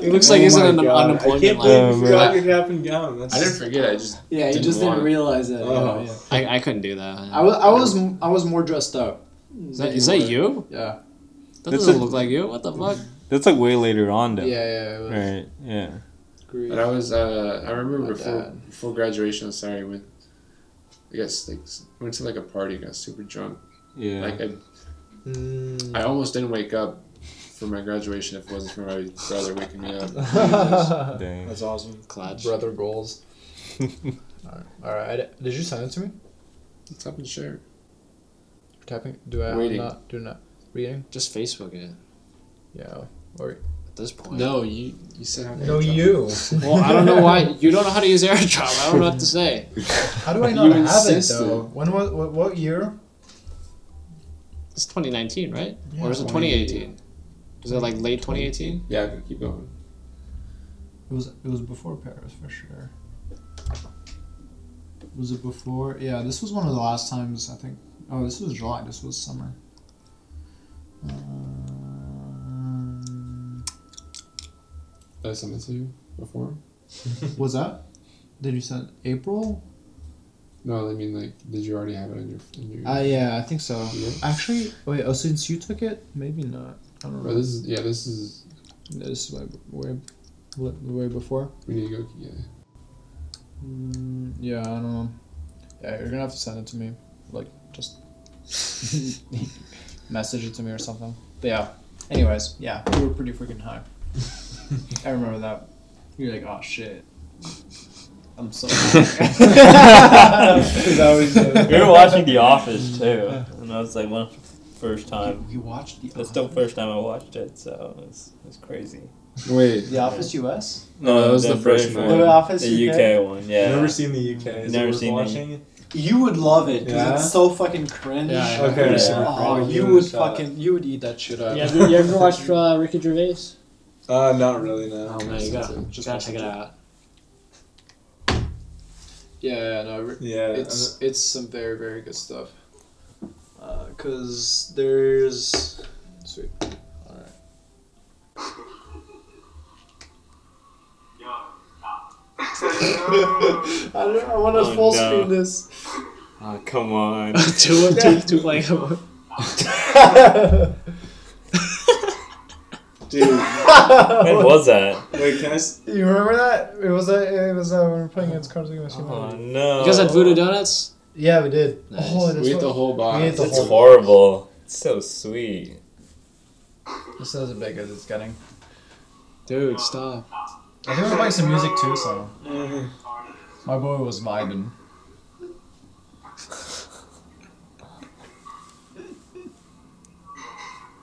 He looks like Oh he's in an God, unemployment I can't line. believe Oh, you man. forgot your cap and gown. That's I didn't forget. I just Yeah, he Didn't just didn't realize it. Oh. Yeah, yeah. I, I couldn't do that. I was, I was, I was more dressed up. Is that, is that you? Yeah. That That's doesn't a- look like you. What the fuck? That's like way later on, Yeah, though. yeah. It was Right. Yeah. Great. But I was, uh, I remember My before dad. before graduation. Sorry, went. I guess like went to like a party, got super drunk. Yeah. Like I, Mm. I almost didn't wake up for my graduation if it wasn't for my brother waking me up. Dang. That's awesome. Clutch. Brother goals. Alright. Alright. Did you send it to me? What's up and share? Tapping? Do I Reading. not do not reading? Just Facebook it Yeah. Or at this point. No, you you said how to no, airdrop. you. Well, I don't know why. You don't know how to use AirDrop. I don't know what to say. How do I You not have it insisted. though? When was what, what year? It's 2019, right? Yeah, or is it 2018? Is it like late 2018? Yeah, I keep going. It was it was before Paris for sure. Was it before? Yeah, this was one of the last times I think. Oh, this was July. This was summer. Um, Did I send it to you before? was that? Did you send April? No, I mean like, did you already have it in your in your? Uh, yeah, I think so. Yeah. Actually, wait. Oh, since you took it, maybe not. I don't Bro, know. this is yeah. This is Yeah, This is way way, way, way before. we need to go. Yeah. Mm, yeah, I don't know. Yeah, you're gonna have to send it to me. Like, just message it to me or something. But yeah. Anyways, yeah, we were pretty freaking high. I remember that. You're like, oh shit. I'm so. we were watching The Office too, and that was like one first time. You watched the. Office? That's the first time I watched it, so it's it's crazy. Wait. The Office US. No, that was the first one. The Office The UK? UK one, yeah. I've never seen the UK. Is Never it worth seen the- watching? You would love it because Yeah? it's so fucking cringe. Yeah, yeah. Okay. Yeah. Oh, I'll you give it a would shot. fucking you would eat that shit up. You ever, you ever watched uh, Ricky Gervais? Uh, not really. No. Oh man, you gotta, Just gotta check it out. Yeah, yeah, no, re- Yeah. it's it's some very very good stuff. Uh, Cause there's sweet. All right. I don't. I want to Oh, full no. screen this. Oh, come on. two, two, two playing. Dude. when was that? Wait, can I? s- You remember that? It was a. It was uh, when we were playing against Cards Against Humanity. Oh Humanity. no. You guys had Voodoo Donuts? Yeah, we did. Nice. Oh, We ate the whole box. We ate the It's whole- horrible. It's so sweet. This is as big as it's getting. Dude, stop. I think we're playing some music too, so my boy was vibing.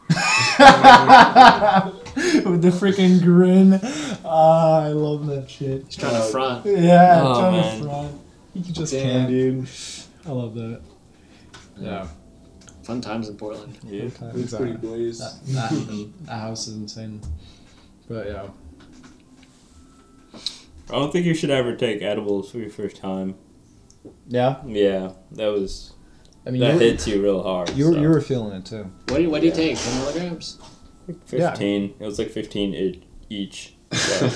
With the freaking grin. Ah, I love that shit. He's trying to front. Yeah, Oh, trying man. to front. You can just Damn. can, dude. I love that. Yeah. Fun times in Portland. Yeah. It's pretty blazed. That, that, that house is insane. But yeah. I don't think you should ever take edibles for your first time. Yeah? Yeah, that was I mean, that you, hits you real hard. you, were, so. you were feeling it too. What do you, what do you take? 10 milligrams? Yeah. fifteen. It was like fifteen i- each. So.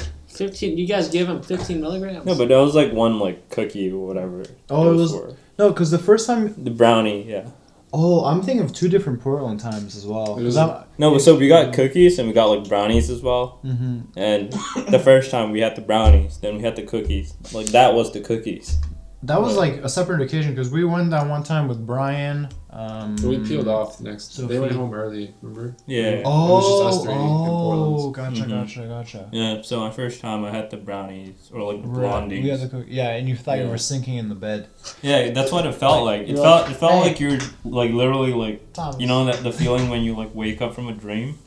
15? You guys give him 15 milligrams? no, but that was like one like cookie or whatever. Oh, it was- for. No, because the first time. the brownie. Yeah. Oh, I'm thinking of two different Portland times as well. It was- No, but so we got cookies and we got like brownies as well. hmm And the first time we had the brownies, then we had the cookies. Like that was the cookies. That was like a separate occasion because we went that one time with Brian. Um, We peeled off the next. So they went home early. Remember? Yeah. Oh, It was just us three in oh, Portland. gotcha, Mhm. gotcha, gotcha. Yeah. So my first time I had the brownies or like the Right. blondies. We had the cook- yeah, and you thought you were sinking in the bed. Yeah, that's what it felt like. It felt like, it felt "Hey." like you're like literally like Thomas. you know that the feeling when you like wake up from a dream,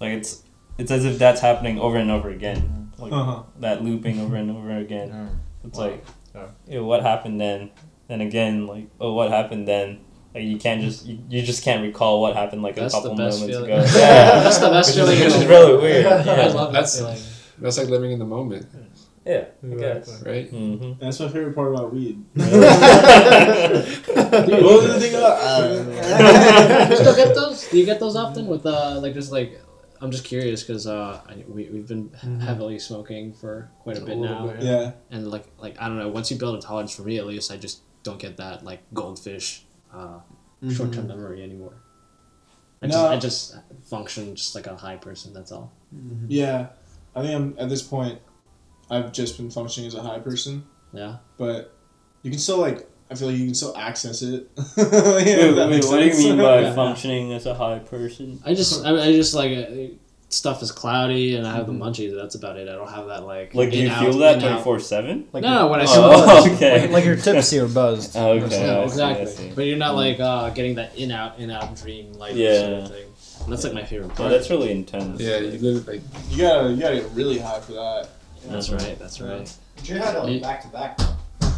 like it's it's as if that's happening over and over again, like Uh-huh. that looping over and over again. Yeah. It's Wow. like, Yeah. ew, what happened then? Then again, like, oh, what happened then? Like you can't just you, you just can't recall what happened like That's a couple moments feeling. ago. Yeah, that's the best feeling. which is really world. weird. I Yeah. love That's- that feeling. That's like living in the moment, Yeah, I guess. right? Mm-hmm. That's my favorite part about weed. yeah, what was the thing about? Uh, you still get those? Do you get those often? With uh, like just like, I'm just curious because uh, we we've been heavily smoking for quite a bit A little now, bit. yeah. and like like I don't know. Once you build a tolerance, for me at least, I just don't get that like goldfish, uh, short term memory anymore. I just No. I just function just like a high person. That's all. Yeah, I think I'm at this point. I've just been functioning as a high person, Yeah. but you can still like. I feel like you can still access it. Wait, that wait, makes what do you mean by Yeah. functioning as a high person? I just I, I just like uh, stuff is cloudy and I have the munchies. That's about it. I don't have that like. Like, do you out, feel that in, twenty four seven? Like No, when I Oh, okay. like, like you're tipsy or buzzed. Okay. Yeah, I see, I exactly. see. But you're not Mm. like uh, getting that in out in out dream like Yeah. sort of thing. And that's like my favorite Yeah, part. that's really intense. Yeah, you live like You gotta, you gotta get really high for that. That's right. That's right. But you had it like back to back.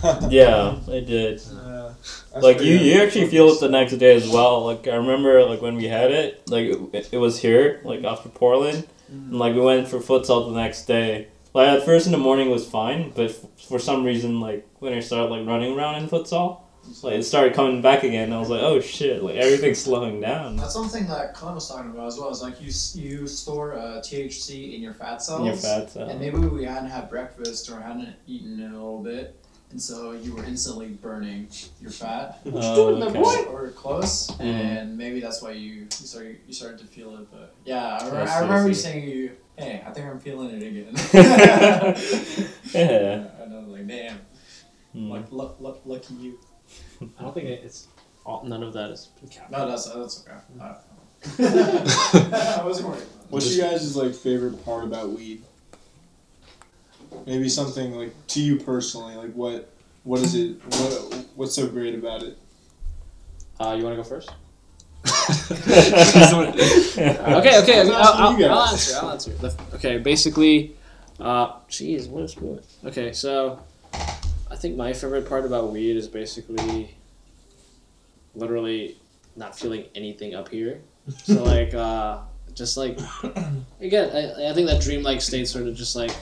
Yeah, I did. Yeah. like you, you actually feel it the next day as well. Like I remember, like when we had it, like it, it was here, like after Portland, and like we went for futsal the next day. Like at first in the morning was fine, but f- for some reason, like when I started like running around in futsal, like it started coming back again. And I was like, oh shit, like everything's slowing down. That's something that Clem was talking about as well. Is like you you store uh, THC in your fat cells. in your fat cell. And maybe we hadn't had breakfast or hadn't eaten in a little bit, and so you were instantly burning your fat. Oh, okay. Or close, Mhm. and maybe that's why you, you started you started to feel it. But yeah, I, I re- see, I I remember you saying you, hey, I think I'm feeling it again. Yeah. and I was like, damn, Mm. luck, luck, luck, lucky you. I don't think it's all, none of that is counted. No, that's that's okay. I, I wasn't worried. What's your guys' like favorite part about weed? Maybe something like to you personally, like what what is it what what's so great about it? Uh, you want to go first? okay, Okay, okay. I was I'll, I'll, I'll answer. I'll answer. Okay, basically, uh, jeez, what is what? Okay, so I think my favorite part about weed is basically literally not feeling anything up here. So like, uh, just like again, I, I think that dreamlike state sort of just like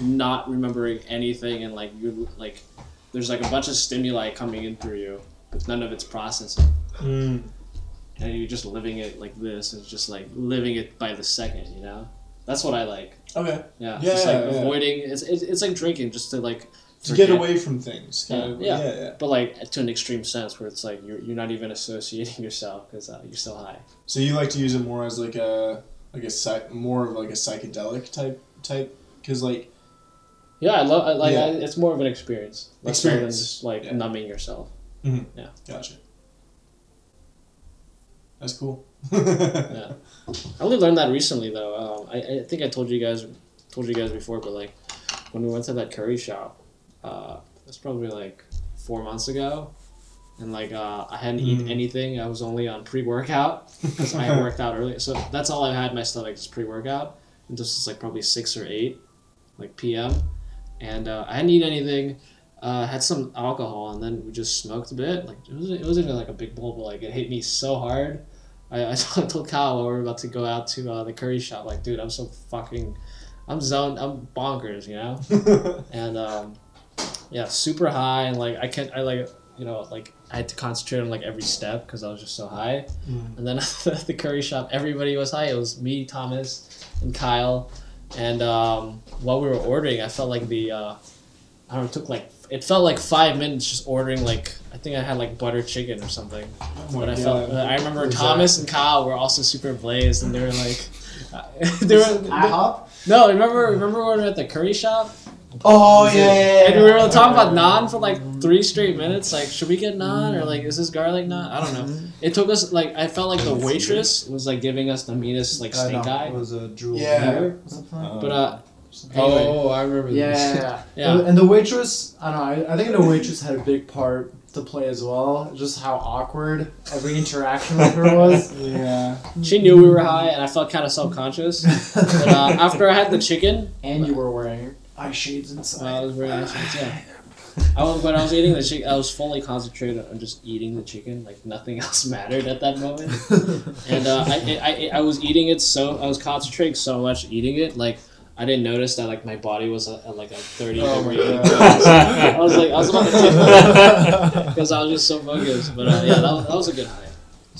not remembering anything and like you're like there's like a bunch of stimuli coming in through you, but none of it's processing Mm. and you're just living it like this and just like living it by the second you know that's what i like Okay. yeah, Yeah, just like yeah. avoiding it's, it's, it's like drinking just to like To get away from things. Kind Yeah, of, yeah. yeah, yeah. but like to an extreme sense where it's like you're, you're not even associating yourself because uh, you're still high So you like to use it more as like a like a psych, more of like a psychedelic type type because like yeah i love I, like Yeah. I, it's more of an experience less so than Experience. just like Yeah. numbing yourself Yeah. gotcha. That's cool. yeah i only learned that recently though um, I, I think i told you guys told you guys before but like when we went to that curry shop uh, that's probably like four months ago and like uh, i hadn't eaten Mm. anything i was only on pre-workout because i had worked out earlier so that's all i had in my stomach just pre-workout and this is like probably 6 or 8 like pm and uh, i didn't eat anything uh, had some alcohol and then we just smoked a bit like it wasn't, it wasn't even like a big bowl but like it hit me so hard I, I told Kyle while we were about to go out to uh, the curry shop, like, dude, I'm so fucking, I'm zoned, I'm bonkers, you know? And, um, yeah, super high, and, like, I can't, I, like, you know, like, I had to concentrate on, like, every step because I was just so high. Mm. And then at the curry shop, everybody was high. It was me, Thomas, and Kyle. And um, while we were ordering, I felt like the, uh, I don't know, it took, like, it felt like five minutes just ordering, like, I think I had, like, butter chicken or something. Oh But I God. felt uh, I remember Thomas and Kyle were also super blazed, and they were like, they were IHOP. no. Remember, remember when we were at the curry shop, Oh yeah, yeah, yeah. and we were talking about naan for like three straight minutes. Like, should we get naan or like is this garlic naan? I don't know. It took us like I felt like the waitress was like giving us the meanest like I stink know, eye. It was a jewel. Yeah. Uh, But uh, anyway, Oh, I remember Yeah, this. yeah, yeah. Yeah. And the waitress, I don't know. I, I think the waitress had a big part to play as well. Just how awkward every interaction with her was. yeah. she knew we were high, and I felt kind of self conscious. But uh, after I had the chicken, and you were wearing eye shades inside. well, it was very nice. Yeah. I was when I was eating the chicken. I was fully concentrated on just eating the chicken. Like nothing else mattered at that moment. and uh, I, I, I, I was eating it so I was concentrating so much eating it like. I didn't notice that like my body was at, at like a thirty Oh degree. I was like I was about to because I was just so focused. But uh, yeah, that that was a good high.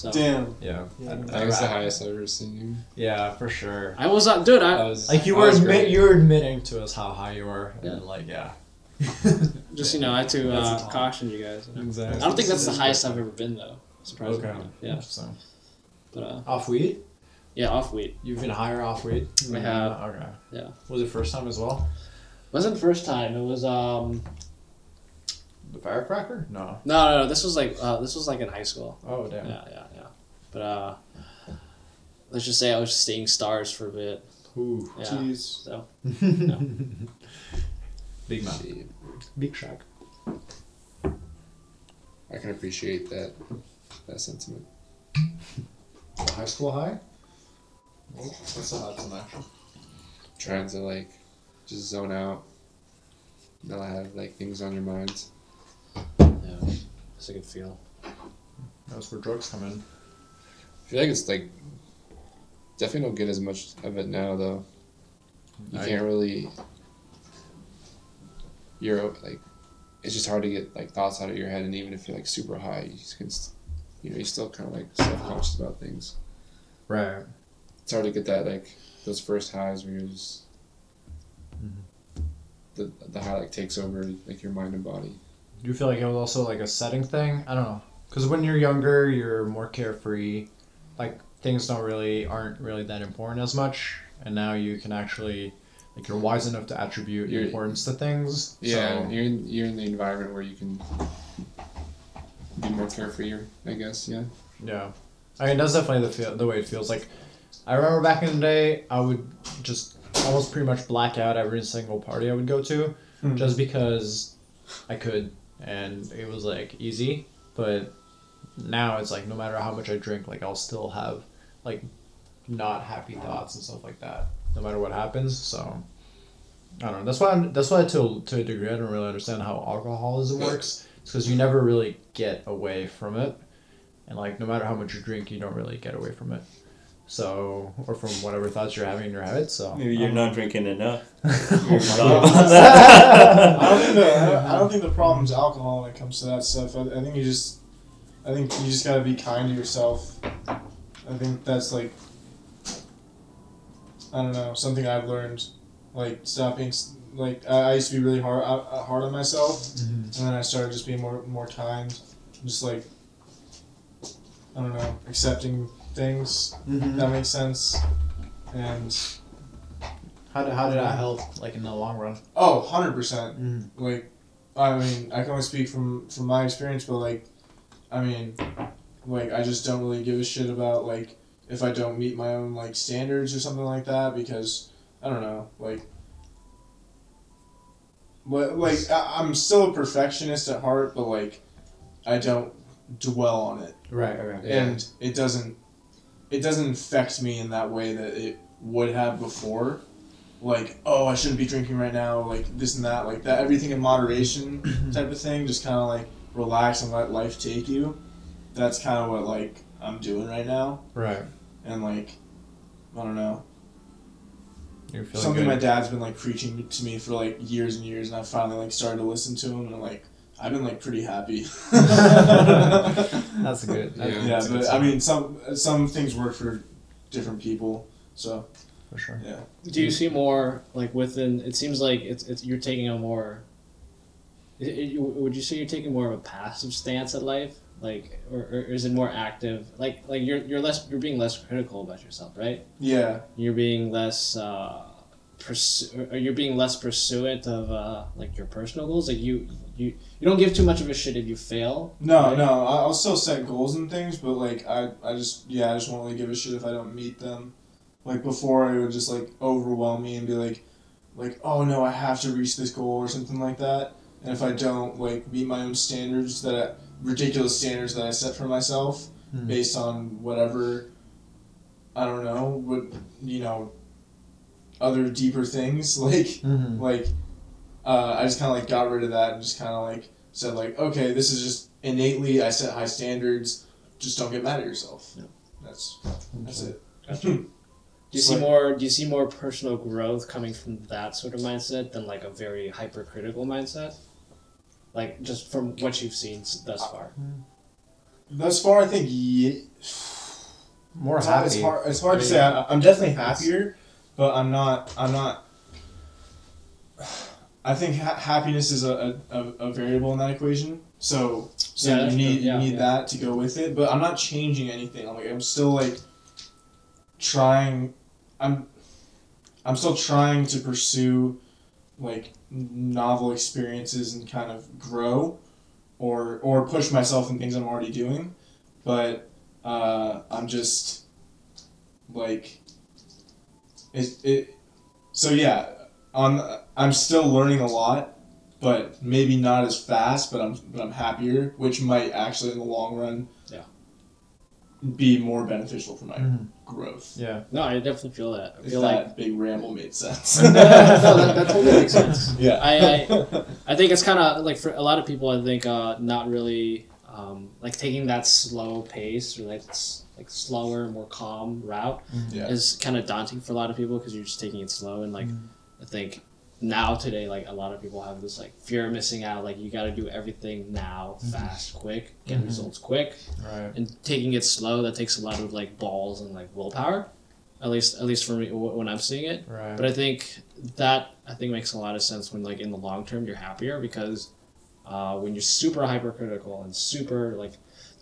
So Damn. Yeah. That was the highest I've ever seen you. Yeah, for sure. I was uh, dude. That I was Like you that were admit you were admitting to us how high you were, Yeah. and like yeah. just you know I had to uh, caution you guys. Exactly. I don't think that's the highest I've ever been though. Surprisingly. Okay. Yeah. So But uh, off weed, yeah, off weed. you've been higher off weed. I have. Okay. Yeah. Was it first time as well? Wasn't the first time. It was um The firecracker? No. no no no. This was like uh, this was like in high school. Oh damn. Yeah yeah yeah. But uh, let's just say I was just seeing stars for a bit. Ooh. Yeah. Jeez. So Big man. Big Shaq. I can appreciate that that sentiment. High school high? What's that in action? Trying to like just zone out, not have like things on your mind. yeah, it's a good feel. That's where drugs come in. I feel like it's like definitely don't get as much of it now though. You I- can't really. You're like, it's just hard to get like thoughts out of your head, and even if you're like super high, you just can, you know, you're still kind of like self conscious about things. Right. It's hard to get that like those first highs where you're just. Mm-hmm. The, the high like takes over like your mind and body. Do you feel like it was also like a setting thing? I don't know. Because when you're younger, you're more carefree. Like things don't really aren't really that important as much, and now you can actually like you're wise enough to attribute You're- importance to things. Yeah, So, you're in you're in the environment where you can be more carefree. I guess. Yeah. yeah. I mean that's definitely the feel the way it feels. Like I remember back in the day, I would just almost pretty much black out every single party I would go to, Hmm. just because I could, and it was like easy. But now it's like no matter how much I drink, like I'll still have like not happy thoughts and stuff like that, no matter what happens. So I don't know. That's why I'm, that's why to to a degree I don't really understand how alcoholism works. It's because you never really get away from it, and like no matter how much you drink, you don't really get away from it. So or from whatever thoughts you're having in your head. So Maybe you're um, not drinking enough. Oh You're not- I don't think the I don't, I don't think the problem's alcohol when it comes to that stuff. I, I think you just I think you just gotta be kind to yourself. I think that's like I don't know something I've learned. Like stop being like I, I used to be really hard uh, hard on myself, Mhm. and then I started just being more more kind, just like I don't know accepting things. Mm-hmm. That makes sense, and How did, how did that help, like in the long run? oh, 100 percent. Mm. like I mean I can only speak from from my experience but like I mean like I just don't really give a shit about like if I don't meet my own like standards or something like that because I don't know like but like I, I'm still a perfectionist at heart but like I don't dwell on it Right, right. Yeah. and it doesn't it doesn't affect me in that way that it would have before like oh i shouldn't be drinking right now like this and that like that everything in moderation type of thing just kind of like relax and let life take you that's kind of what like i'm doing right now Right. and like i don't know You're feeling something good. my dad's been like preaching to me for like years and years and i finally like started to listen to him and like i've been like pretty happy That's good. That- Yeah. yeah that's a good but i mean some some things work for different people so for sure. yeah Do you see more like within? It seems like it's, it's you're taking a more. Would you say you're taking more of a passive stance at life, like, or, or is it more active? Like, like you're you're less you're being less critical about yourself, right? yeah You're being less. Uh, pursue, or you're being less pursuant of uh, like your personal goals. Like you you you don't give too much of a shit if you fail. No, Right. no, I- I'll still set goals and things, but like I, I just yeah, I just won't really give a shit if I don't meet them. Like before, it would just like overwhelm me and be like, like oh no, I have to reach this goal or something like that. And if I don't like meet my own standards that I, ridiculous standards that I set for myself Hmm. based on whatever, I don't know, what you know, other deeper things like Mm-hmm. like uh, I just kind of like got rid of that and just kind of like said like, okay, this is just innately I set high standards. Just don't get mad at yourself. That's that's it. Do you see more? Do you see more personal growth coming from that sort of mindset than like a very hypercritical mindset? Like just from what you've seen thus far. Thus far, I think ye- More it's, hard, happy. it's hard. It's hard to say. I, I'm definitely happier, but I'm not. I'm not. I think ha- happiness is a, a, a, a variable in that equation. So so Yeah, you need. Yeah, you need yeah. that to go with it. But I'm not changing anything. I'm like I'm still like trying. I'm I'm still trying to pursue like novel experiences and kind of grow or or push myself in things I'm already doing. But uh, I'm just like it, it so yeah on I'm still learning a lot but maybe not as fast but I'm but I'm happier which might actually in the long run Yeah. be more beneficial for my Mhm. Growth Yeah. No, I definitely feel that. I if feel that like big ramble made sense no, that, that totally makes sense. yeah I, I I think it's kind of like for a lot of people. I think uh, not really um, like taking that slow pace or like s- like slower, more calm route yeah is kind of daunting for a lot of people because you're just taking it slow. And like I think now today, like a lot of people have this like fear of missing out. Like you got to do everything now, fast, quick, get Mhm. results quick, Right. and taking it slow that takes a lot of like balls and like willpower. At least, at least for me, wh- when I'm seeing it. Right. But I think that I think makes a lot of sense when like in the long term you're happier because uh, when you're super hypercritical and super like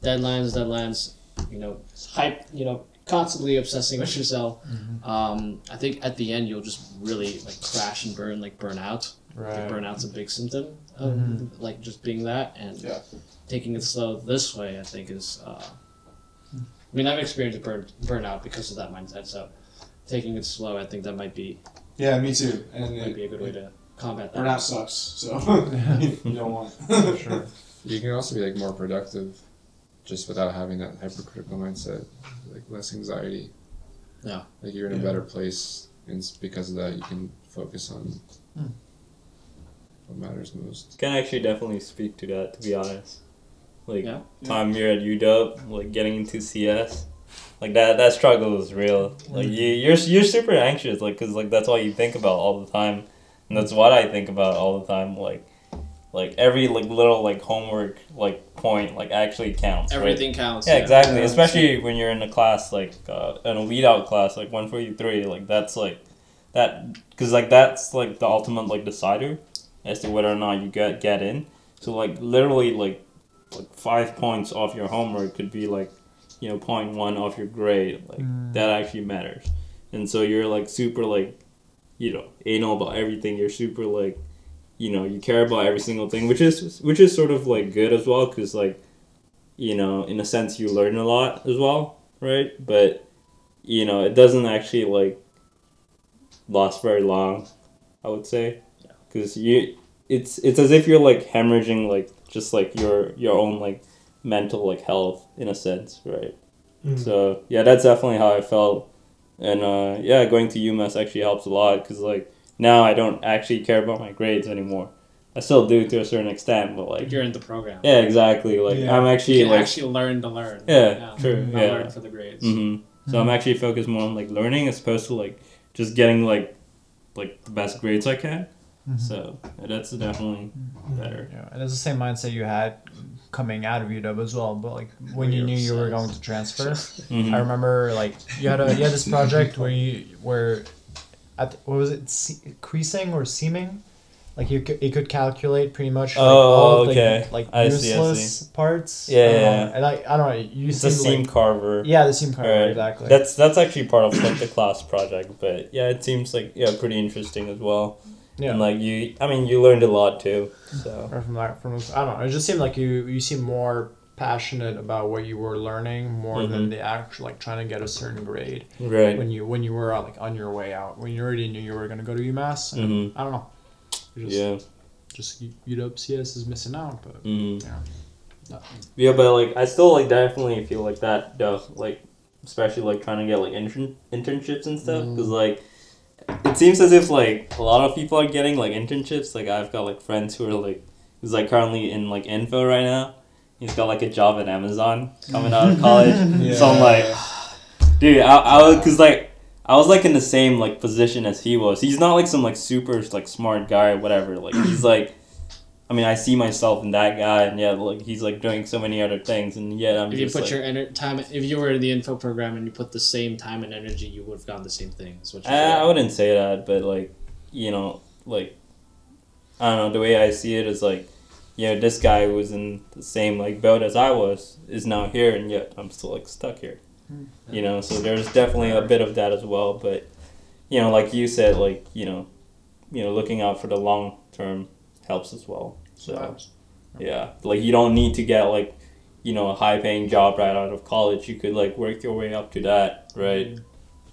deadlines, deadlines, you know, hype, you know, constantly obsessing with yourself. Um, I think at the end you'll just really like crash and burn, like burn out. right. Like, burnout's a big symptom of Mhm. like just being that and Yeah. taking it slow this way. I think is. Uh, I mean, I've experienced burn burnout because of that mindset. So taking it slow, I think that might be yeah me too and might it, be a good way to combat that. burnout sucks so you don't want sure. You can also be like more productive, just without having that hypercritical mindset, like less anxiety. Yeah. Like you're in a better place, and because of that, you can focus on Hmm. what matters most. Can actually definitely speak to that, to be honest. Like Yeah. time you're at UW, like getting into CS, like that that struggle is real. Like you you're you're super anxious, like because like that's all you think about all the time, and that's what I think about all the time. Like like every like little like homework like point like actually counts. right? Everything counts. Yeah, exactly. Yeah. Especially when you're in a class like uh, in a weed out class like one forty three. Like that's like that because like that's like the ultimate like decider as to whether or not you get get in. So like literally like like five points off your homework could be like you know point one off your grade. Like Mm. that actually matters. And so you're like super like you know anal about everything. You're super like you know you care about every single thing, which is which is sort of like good as well because like you know, in a sense, you learn a lot as well, right? But you know, it doesn't actually like last very long. I would say, because you, it's it's as if you're like hemorrhaging like just like your your own like mental like health in a sense, right? Mm. So yeah, that's definitely how I felt, and uh, yeah, going to UMass actually helps a lot because like now I don't actually care about my grades anymore. I still do to a certain extent, but like Like you're in the program. yeah, exactly. Like Yeah. I'm You actually can like actually learn to learn. Yeah, true, Not yeah. learn for the grades. hmm So I'm actually focused more on like learning as opposed to like just getting like like the best grades I can. Mhm. So that's definitely better. Yeah, and it's the same mindset you had coming out of UW as well. But like when you knew you were going to transfer, Mhm. I remember like you had a you had this project where you where, at what was it, se- creasing or seaming, like you could, you could calculate pretty much like, Oh, all of the, okay. like I see, I useless parts. Yeah, um, yeah. And I I don't know. You a seam like, carver. yeah the seam carver Right. exactly. That's that's actually part of like the class project, but yeah, it seems like yeah pretty interesting as well. yeah. And like you, I mean, you learned a lot too. So or from that from I don't know. It just seemed like you you seem more passionate about what you were learning more than Mhm. the actual like trying to get a certain grade right. when you when you were uh, like on your way out when you already knew you were gonna go to UMass. And Mhm. I don't know. Just, Yeah. Just UW CS is missing out, but Mm. Yeah. Yeah, but like I still like definitely feel like that though, like especially like trying to get like intern- internships and stuff because like it seems as if like a lot of people are getting like internships. Like I've got like friends who are like who's like currently in like info right now. He's got like a job at Amazon coming out of college. So I'm like, dude, I, I was cause like I was like in the same like position as he was. He's not like some like super like smart guy or whatever. Like he's like, I mean, I see myself in that guy, and yeah, like he's like doing so many other things, and yet I'm If you put like, your ener- time, if you were in the info program and you put the same time and energy, you would have gotten the same things. Is I, I wouldn't say that, but like, you know, like, I don't know. The way I see it is like, you know, this guy who was in the same like boat as I was is now here, and yet I'm still like stuck here. Hmm. You know, so there's definitely a bit of that as well. But, you know, like you said, like you know, you know, looking out for the long term helps as well. So yeah, like you don't need to get like, you know, a high paying job right out of college. You could like work your way up to that, right? Hmm.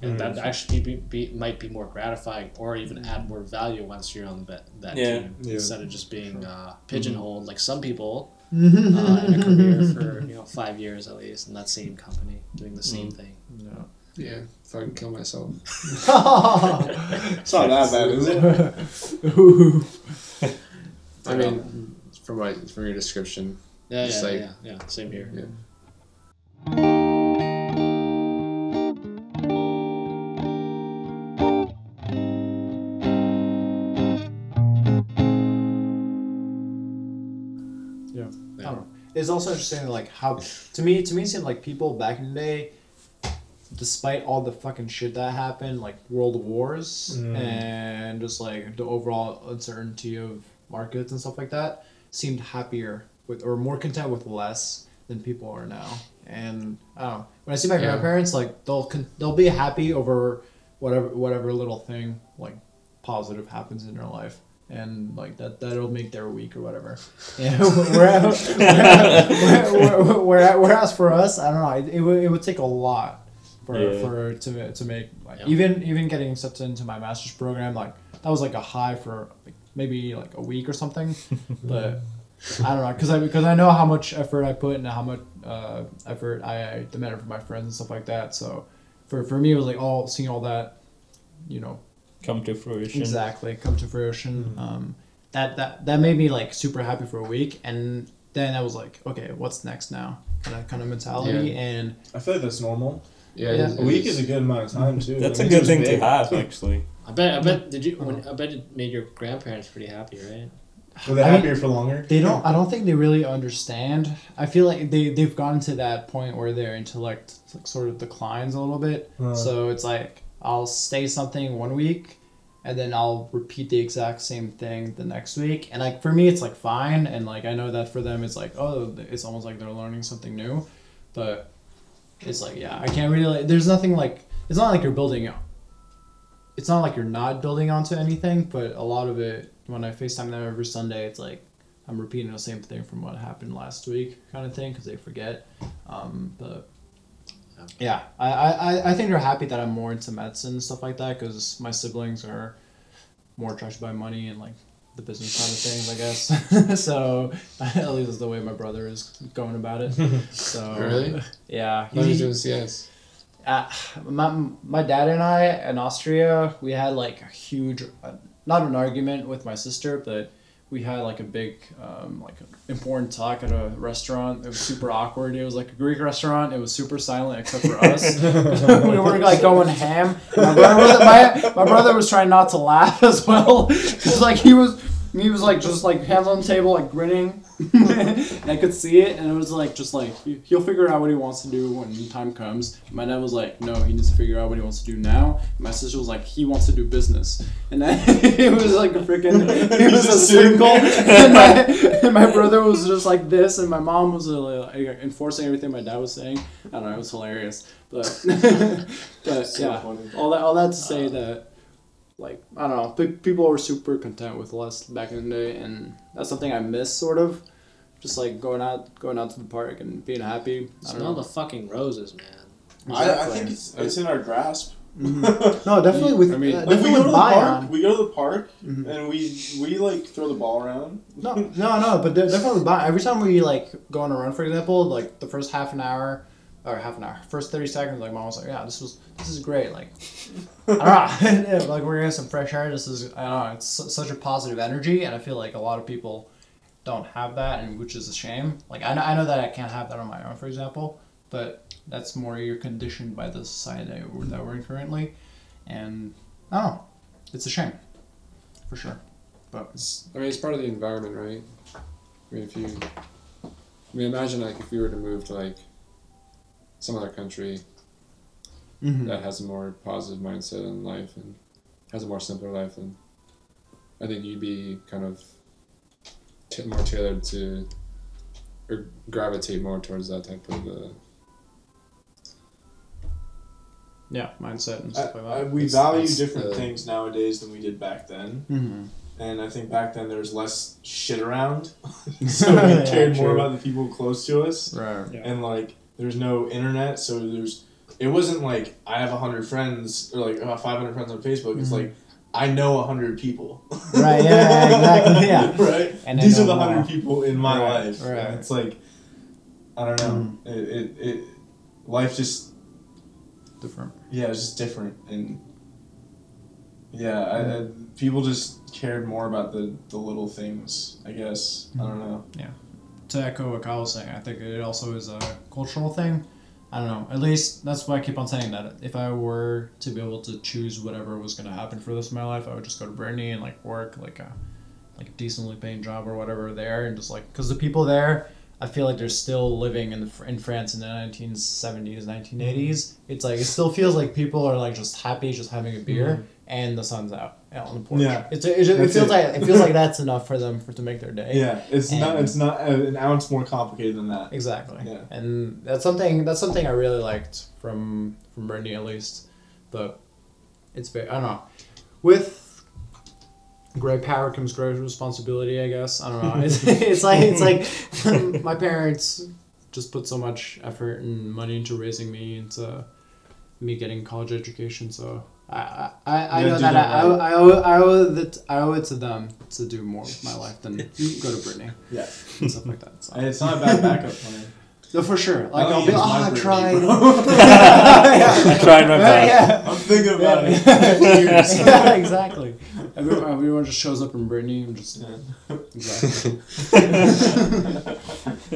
And that actually be, be, might be more gratifying or even add more value once you're on that, that Yeah. team Yeah. instead of just being uh, pigeonholed like some people uh, uh, in a career for you know five years at least in that same company doing the same thing. Yeah, fucking kill myself. It's not that bad, is it? I mean, from my from your description, Yeah, yeah, like- yeah, yeah. Same here. yeah. It's also interesting, like how to me, to me, it seemed like people back in the day, despite all the fucking shit that happened, like world wars Mm. and just like the overall uncertainty of markets and stuff like that, seemed happier with or more content with less than people are now. And I don't know. When I see my Yeah. grandparents, like they'll con- they'll be happy over whatever whatever little thing like positive happens in their life. And like that, that'll make their week or whatever. Yeah, whereas, whereas, whereas, whereas for us, I don't know. It, it, would, it would take a lot for, Yeah. for to to make like Yeah. even even getting accepted into my master's program like that was like a high for like, maybe like a week or something, but I don't know because I because I know how much effort I put and how much uh, effort I, I demanded from my friends and stuff like that. So for for me, it was like all seeing all that, you know, Come to fruition. exactly come to fruition. Um, that that that made me like super happy for a week, and then I was like, okay, what's next now? Kind of kind of mentality, and I feel like that's normal. Yeah, Yeah. A week is a good amount of time too. That's That a good it's thing to have, actually. I bet. I bet. Did you? When, I bet it made your grandparents pretty happy, right? Were they I mean, happier for longer? They don't. I don't think they really understand. I feel like they they've gotten to that point where their intellect like sort of declines a little bit. Uh. So it's like I'll say something one week, and then I'll repeat the exact same thing the next week. And like for me, it's like fine, and like I know that for them, it's like oh, it's almost like they're learning something new, but it's like yeah, I can't really. There's nothing like it's not like you're building. It's not like you're not building onto anything, but a lot of it when I FaceTime them every Sunday, it's like I'm repeating the same thing from what happened last week, kind of thing, because they forget. Um, but yeah, I, I, I- think they're happy that I'm more into medicine and stuff like that, because my siblings are more attracted by money and like the business side of things, I guess. so at least is the way my brother is going about it. So Really? yeah, I thought he was he- doing CS. uh, my, my dad and I in Austria, we had like a huge, uh, not an argument with my sister, but we had like a big, um, like important talk at a restaurant. It was super awkward. It was like a Greek restaurant. It was super silent except for us. we were like going ham. My brother, was, my, my brother was trying not to laugh as well, cause like he was. He was like just like hands on the table, like grinning, and I could see it, and it was like just like he- he'll figure out what he wants to do when time comes. My dad was like, no, he needs to figure out what he wants to do now. My sister was like, he wants to do business, and then it was like a freaking, it was a circle, and my, and my brother was just like this, and my mom was uh, like, enforcing everything my dad was saying. I don't know, it was hilarious, but but So yeah, funny. all that all that to say that like I don't know, pe- people were super content with less back in the day, and that's something I miss sort of. Just like going out, going out to the park and being happy. I don't Smell know. the fucking roses, man. I, I think it's, it's in our grasp. Mhm. No, definitely with I mean, uh, Like we go to the park, Bion. we go to the park, Mhm. and we we like throw the ball around. No, no, no, but definitely with Bion. Every time we like go on a run, for example, like the first half an hour, or half an hour. First thirty seconds, like mom was like, "Yeah, this was this is great." Like, I don't know, like we're getting some fresh air. This is I don't know. It's su- such a positive energy, and I feel like a lot of people don't have that, and which is a shame. Like I know, I know that I can't have that on my own, for example, but that's more you're conditioned by the society that we're, that we're in currently, and I don't know. It's a shame, for sure. But It's, I mean, it's part of the environment, right? I mean, if you, I mean, imagine like if you were to move to like some other country Mm-hmm. that has a more positive mindset in life and has a more simpler life, then I think you'd be kind of t- more tailored to or gravitate more towards that type of. Uh, yeah, mindset and I, stuff like I, that. we It's- value it's, different uh, things nowadays than we did back then. mm-hmm. And I think back then there was less shit around, so we Yeah, cared more about the people close to us. Right. and like there's no internet so there's it wasn't like i have 100 friends or like uh, 500 friends on facebook it's Mhm. like i know 100 people Right, yeah, exactly, yeah. right And these are the 100 more. people in my Right, life right. and it's like i don't know Mm. it, it, it life just Different. yeah it's just different and yeah I, I, people just cared more about the the little things i guess i don't know to echo what Kyle was saying, I think it also is a cultural thing. I don't know. At least that's why I keep on saying that. If I were to be able to choose whatever was going to happen for this in my life, I would just go to Brittany and like work like a like a decently paying job or whatever there, and just like because the people there, I feel like they're still living in the, in France in the nineteen seventies, nineteen eighties. It's like it still feels like people are like just happy, just having a beer, mm-hmm. and the sun's out out on the porch. Yeah. it's it, it, feels it. like it feels like that's enough for them for to make their day. yeah it's not it's not uh, an ounce more complicated than that Exactly. Yeah. And that's something that's something I really liked from from Brittany at least. But it's very I don't know. With great power comes great responsibility, I guess. I don't know. It's, it's like it's like my parents just put so much effort and money into raising me into me getting college education, so I I, I, I know that that I, I, I, owe, I, owe it, I owe it to them to do more with my life than go to Brittany. Yeah. And stuff like that. So. And it's not a bad backup plan. No, for sure. Like I I'll don't be, use oh, I Brittany, tried. bro. I tried my best. yeah. I'm thinking about Yeah. it. Yeah, exactly. Everyone, everyone just shows up in Brittany and just exactly.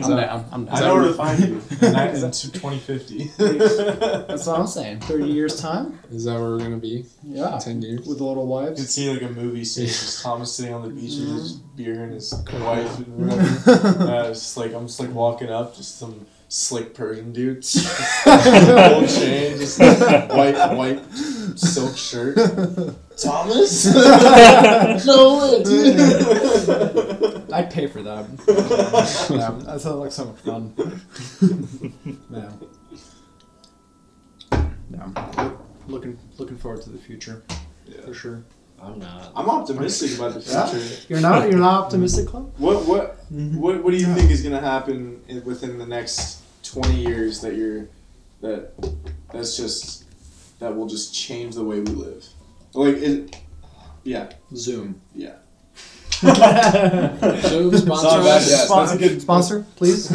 I'm down. I'm I down. know where to find you. In, that- in 2050. That's what I'm saying. Thirty years time. is that where we're gonna be? Yeah. Ten years. With the little You could wives. see like a movie scene, just Thomas sitting on the beach with his beer and his wife and whatever. Uh, it's just like I'm just like walking up, just some slick Persian dude, gold chain, just white white silk shirt. Thomas, no way, dude. I'd pay for that. yeah, that sounds like so much fun. yeah. Yeah. Looking looking forward to the future Yeah. for sure. I'm not. I'm optimistic about the Yeah. future. You're not you're not optimistic, Club? What what Mm-hmm. what what do you think is gonna happen in, within the next twenty years that you're that that's just that will just change the way we live? Like it, yeah, Zoom. yeah. Zoom sponsor not bad, us. Sponsor, that's a good- sponsor, please.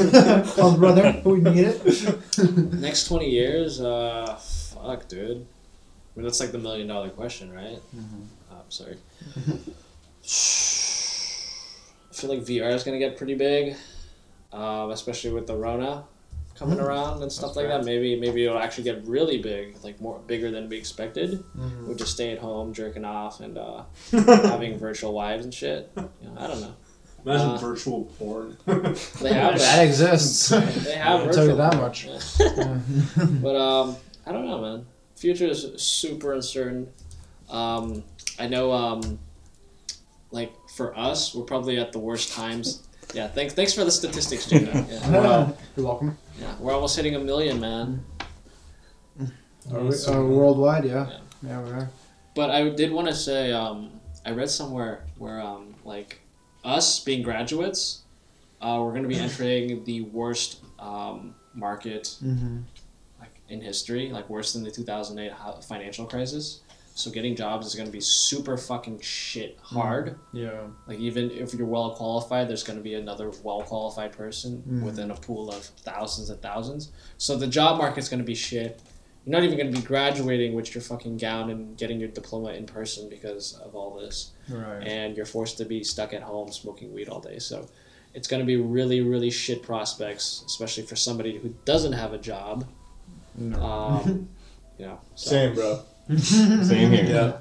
Call brother. We need it. Next 20 years, uh, fuck, dude. I mean, that's like the million dollar question, right? Oh, I'm sorry. I feel like VR is going to get pretty big, um, especially with the Rona coming around and stuff like that. Maybe maybe it'll actually get really big, like more bigger than we expected. We'll just stay at home, jerking off, and uh, having virtual wives and shit. You know, I don't know. Imagine Uh, virtual porn. They have that that. exists. They have I'll virtual. tell you that much. Yeah. But um, I don't know, man. Future is super uncertain. Um, I know, um, like for us, we're probably at the worst times. Yeah, thanks. Thanks for the statistics, Jacob. Yeah, Wow. You're welcome. yeah, we're almost hitting a million, man. Are we, uh, worldwide, yeah. Yeah. Yeah, we are. But I did want to say, um, I read somewhere where um, like us being graduates, uh, we're going to be entering the worst um, market Mm-hmm. like in history, like worse than the 2008 ho- financial crisis. So getting jobs is going to be super fucking shit hard. Yeah. Like even if you're well qualified, there's going to be another well qualified person Mhm. within a pool of thousands and thousands. So the job market's going to be shit. You're not even going to be graduating with your fucking gown and getting your diploma in person because of all this Right. and you're forced to be stuck at home smoking weed all day. So it's going to be really, really shit prospects, especially for somebody who doesn't have a job. No. Um, you know, so. Same, bro. Same here. Yeah.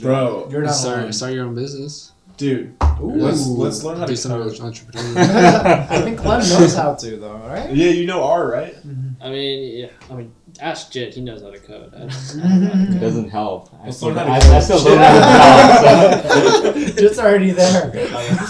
Bro, You're not start, alone. start your own business. dude, Ooh. let's let's learn how Do to some code. entrepreneurship. I think Clem knows how to though, right? Yeah, you know R, right? Mm-hmm. I mean, yeah. I mean, ask Jit. He knows how to code. I don't, I don't know how to It doesn't help. I Let's still, learn how to code. I still don't have a job. It's already there.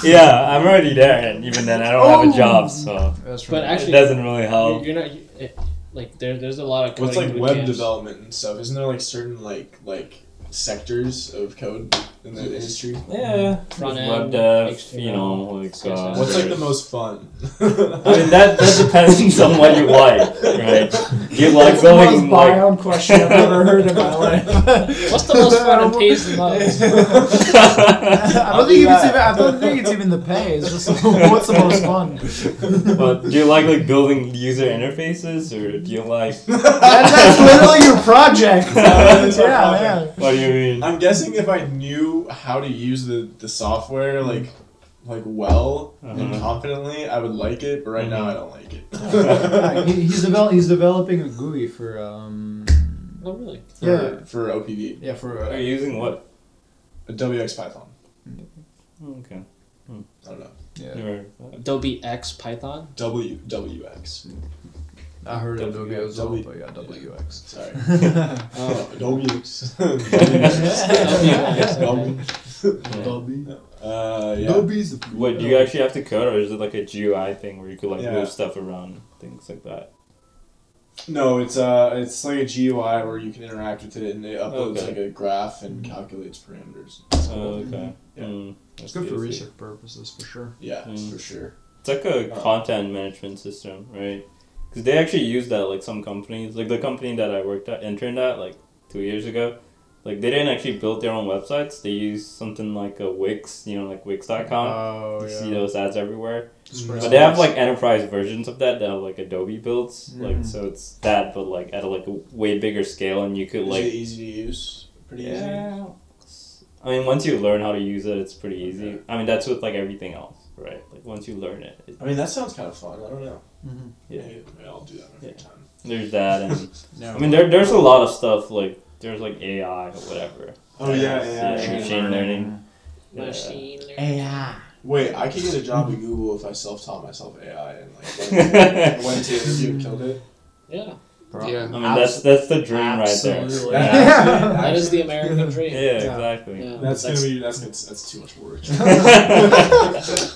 Yeah, I'm already there, and even then, I don't have a oh. job, so That's But actually, it actually, doesn't really help. you're not. You, it, like there, there's a lot of What's like web camps. development and stuff? Isn't there like certain like like sectors of code in the industry? Yeah, Front there's web dev, HTML, you know, like. CSS. Uh, What's like the most fun? I mean that that depends on what you like, right? You like That's the most building like biome question I've ever heard in my life. What's the most fun and pays the most? I don't think it's even. I don't think it's even the pay. It's just what's the most fun. But do you like like building user interfaces, or do you like? That, that's literally your project. That's our yeah, project. yeah. What do you mean? I'm guessing if I knew how to use the, the software like like well and Uh-huh. confidently, I would like it. But right now, I don't like it. Yeah, he, he's develop, He's developing a GUI for um. Oh really? for, Yeah. for OPV, Yeah, for Are uh, you using what? a WX Python. Okay. I don't know. yeah. Never- Adobe X Python. W WX. I heard of W- Adobe as well, W- but yeah, WX. Sorry. Oh, WX. Adobe. Uh, yeah. Adobe's. What do you actually have to code, or is it like a GUI thing where you could like Yeah. move stuff around, things like that? No, it's uh, it's like a GUI where you can interact with it, and it uploads Okay. like a graph and calculates parameters. Oh, okay. Yeah. Mm, It's good for research purposes for sure. Yeah, Mm. for sure. It's like a Uh. content management system, right? Because they actually use that, like some companies, like the company that I worked at, interned at, like two years ago. Like they didn't actually build their own websites. They used something like a Wix, you know, like Wix.com. Oh you see those ads everywhere. Mm. But they have like enterprise versions of that that have like Adobe builds. Like Mhm. so it's that, but like at a, like a way bigger scale, and you could like. Is like it easy to use? Pretty easy. I mean, once you learn how to use it, it's pretty easy. I mean, that's with like everything else, right? Like once you learn it, it I mean, that sounds kind of fun. I don't know. Mm-hmm. yeah. Maybe, maybe I'll do that every Yeah. time. There's that, and Yeah. I mean, there, there's a lot of stuff like there's like AI or whatever. Oh yeah, Yeah, yeah. machine learning. Yeah. Machine learning. AI. Wait, I could get a job at Google if I self-taught myself AI and like went, went to interview and killed it. Yeah, Yeah. I mean, that's that's the dream right there. Absolutely. Yeah. that is the American dream. Yeah, Yeah. exactly. Yeah. That's gonna be that's that's, that's too much work.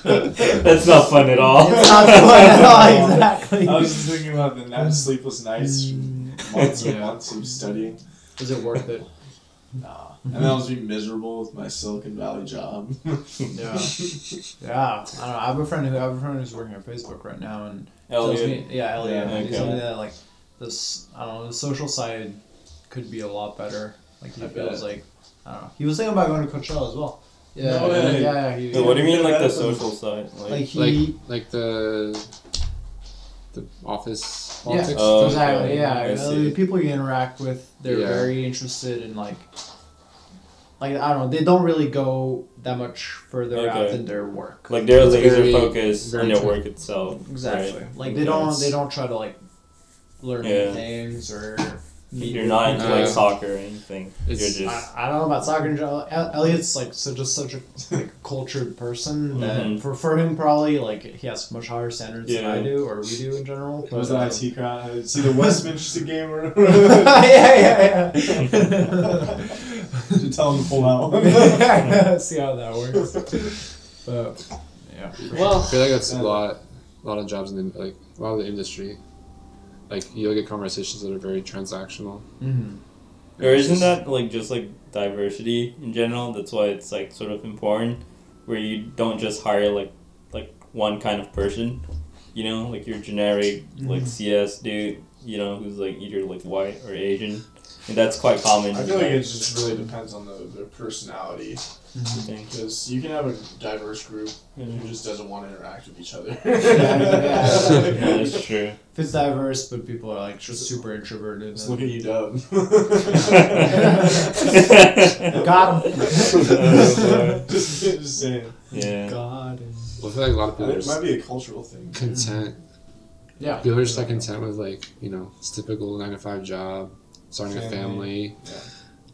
That's not fun at all. It's not fun at all, exactly. I was just thinking about the night, sleepless nights, months and Yeah. months mm. of studying. Is it worth it? Nah. And then I'll just be miserable with my Silicon Valley job. Yeah. Yeah. I don't know. I have a friend who I have a friend who's working at Facebook right now and tells Elliot. me yeah, Elliot. Yeah, okay. told me that like this I don't know, the social side could be a lot better. Like he I feels bet. like I don't know. He was thinking about going to Coachella as well. Yeah, No yeah, yeah, yeah. He, So what do you mean, like the social side? Like, like he Like the the office Yeah. Oh, exactly. okay. Yeah, I see. the people you interact with, they're Yeah. very interested in like, like I don't know, they don't really go that much further out than their work. like they're It's laser very- focused on their work itself. exactly. right? Like they Okay. don't they don't try to like learn new Yeah. things or. You're not into like soccer or anything. You're just I, I don't know about soccer in general. Elliot's like so just such a like cultured person that Mhm. for for him probably like he has much higher standards than I do or we do in general. What was But, that um, IT crowd? See the Westminster game or yeah, yeah, yeah. to tell them to pull out. See how that works. But yeah. Well, I feel like that's a lot, a lot of jobs in the, like a lot of the industry. Like you'll get conversations that are very transactional. Mm-hmm. Or isn't that like just like diversity in general? That's why it's like sort of important, where you don't just hire like like one kind of person, you know, like your generic like CS dude, you know, who's like either like white or Asian. And that's quite common. I feel like it just really depends on the, their personality. Mm-hmm. I think. Because you can have a diverse group who mm-hmm. just doesn't want to interact with each other. Yeah, that's true. If it's diverse, but people are like just super introverted. Just look at you, Dub. Got him. just, just saying. yeah. God. Well, I feel like a lot of people it might be a cultural thing. content. Yeah. People are just like content with like you know, it's typical nine to five job, starting a Family. family, Yeah.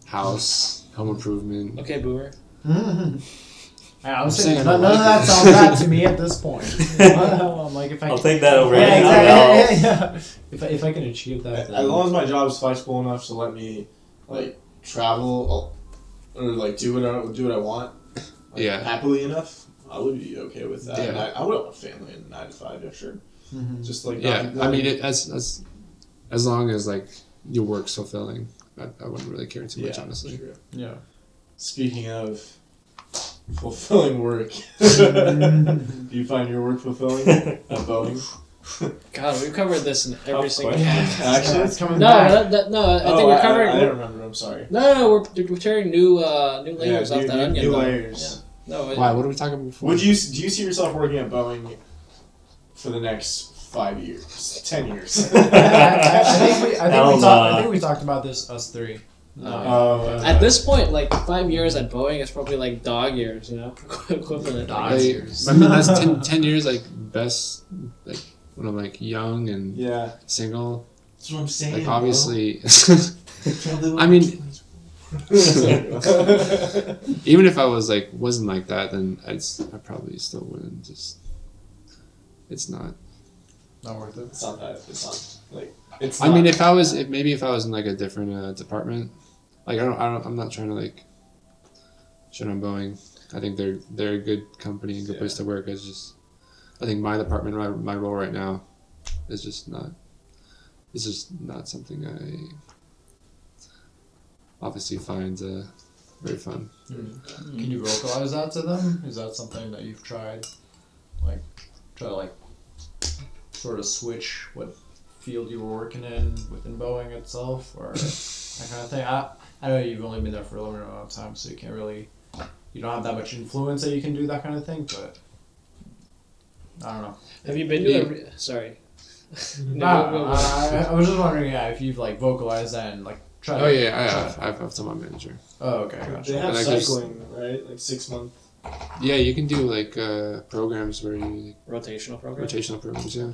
house, home improvement. Okay, boomer. Mm-hmm. I I'm was saying saying none, none of like that sounds bad to me at this point. I'm like if I I'll can, take that over yeah, anything exactly. Yeah, yeah. If I, if I can achieve that, As then long as my job is flexible enough to let me like travel or like do what I do what I want, like, Yeah. happily enough, I would be okay with that. Yeah. And I, I would have a family in nine to five, yeah, sure. Mhm. Just like Yeah, not- I mean, it, as as as long as like your work's fulfilling, I, I wouldn't really care too much, yeah, honestly. true. yeah. Speaking of fulfilling work, do you find your work fulfilling at Boeing? God, we've covered this in every Tough single question. podcast. Actually, it's coming No, back. that, that, no, I oh, think we're covering. I, I don't remember. I'm sorry. no, no, no, we're, we're tearing new uh, new layers yeah, off new, that new, onion. new though. layers. Yeah. No, it, Why? What are we talking about before? Would you do you see yourself working at Boeing for the next five years, ten years? I, I, I think we, I think we talked. I think we talked about this us three. No. Oh, uh, uh, At this point, like five years at Boeing is probably like dog years, you know, equivalent. Dog Like, years. I mean, that's 10, 10 years like best like when I'm like young and yeah, single. that's what I'm saying. Like obviously, I mean, even if I was like wasn't like that, then I'd s- I probably still wouldn't. Just it's not. Not worth it. it's not that. It's not like it's. I mean, if I was, if maybe if I was in like a different uh, department, like I don't, I don't, I'm not trying to like shit on Boeing. I think they're they're a good company, a good place to work. It's just, I think my department, my, my role right now, is just not. It's just not something I obviously find uh, very fun. Can you vocalize that to them? Is that something that you've tried? Like, try to like sort of switch what field you were working in within Boeing itself, or that kind of thing. I I know you've only been there for a limited amount of time, so you can't really you don't have that much influence that you can do that kind of thing. But I don't know. Have you been to a? Re- sorry. No, I. I, I was just wondering, yeah, if you've like vocalized that and like tried. Oh to- yeah, I have. I've, I've told my manager. Oh okay, they gotcha. have Like there's- cycling, right? Like six months. Yeah, you can do like uh, programs where you rotational program. rotational programs. Yeah.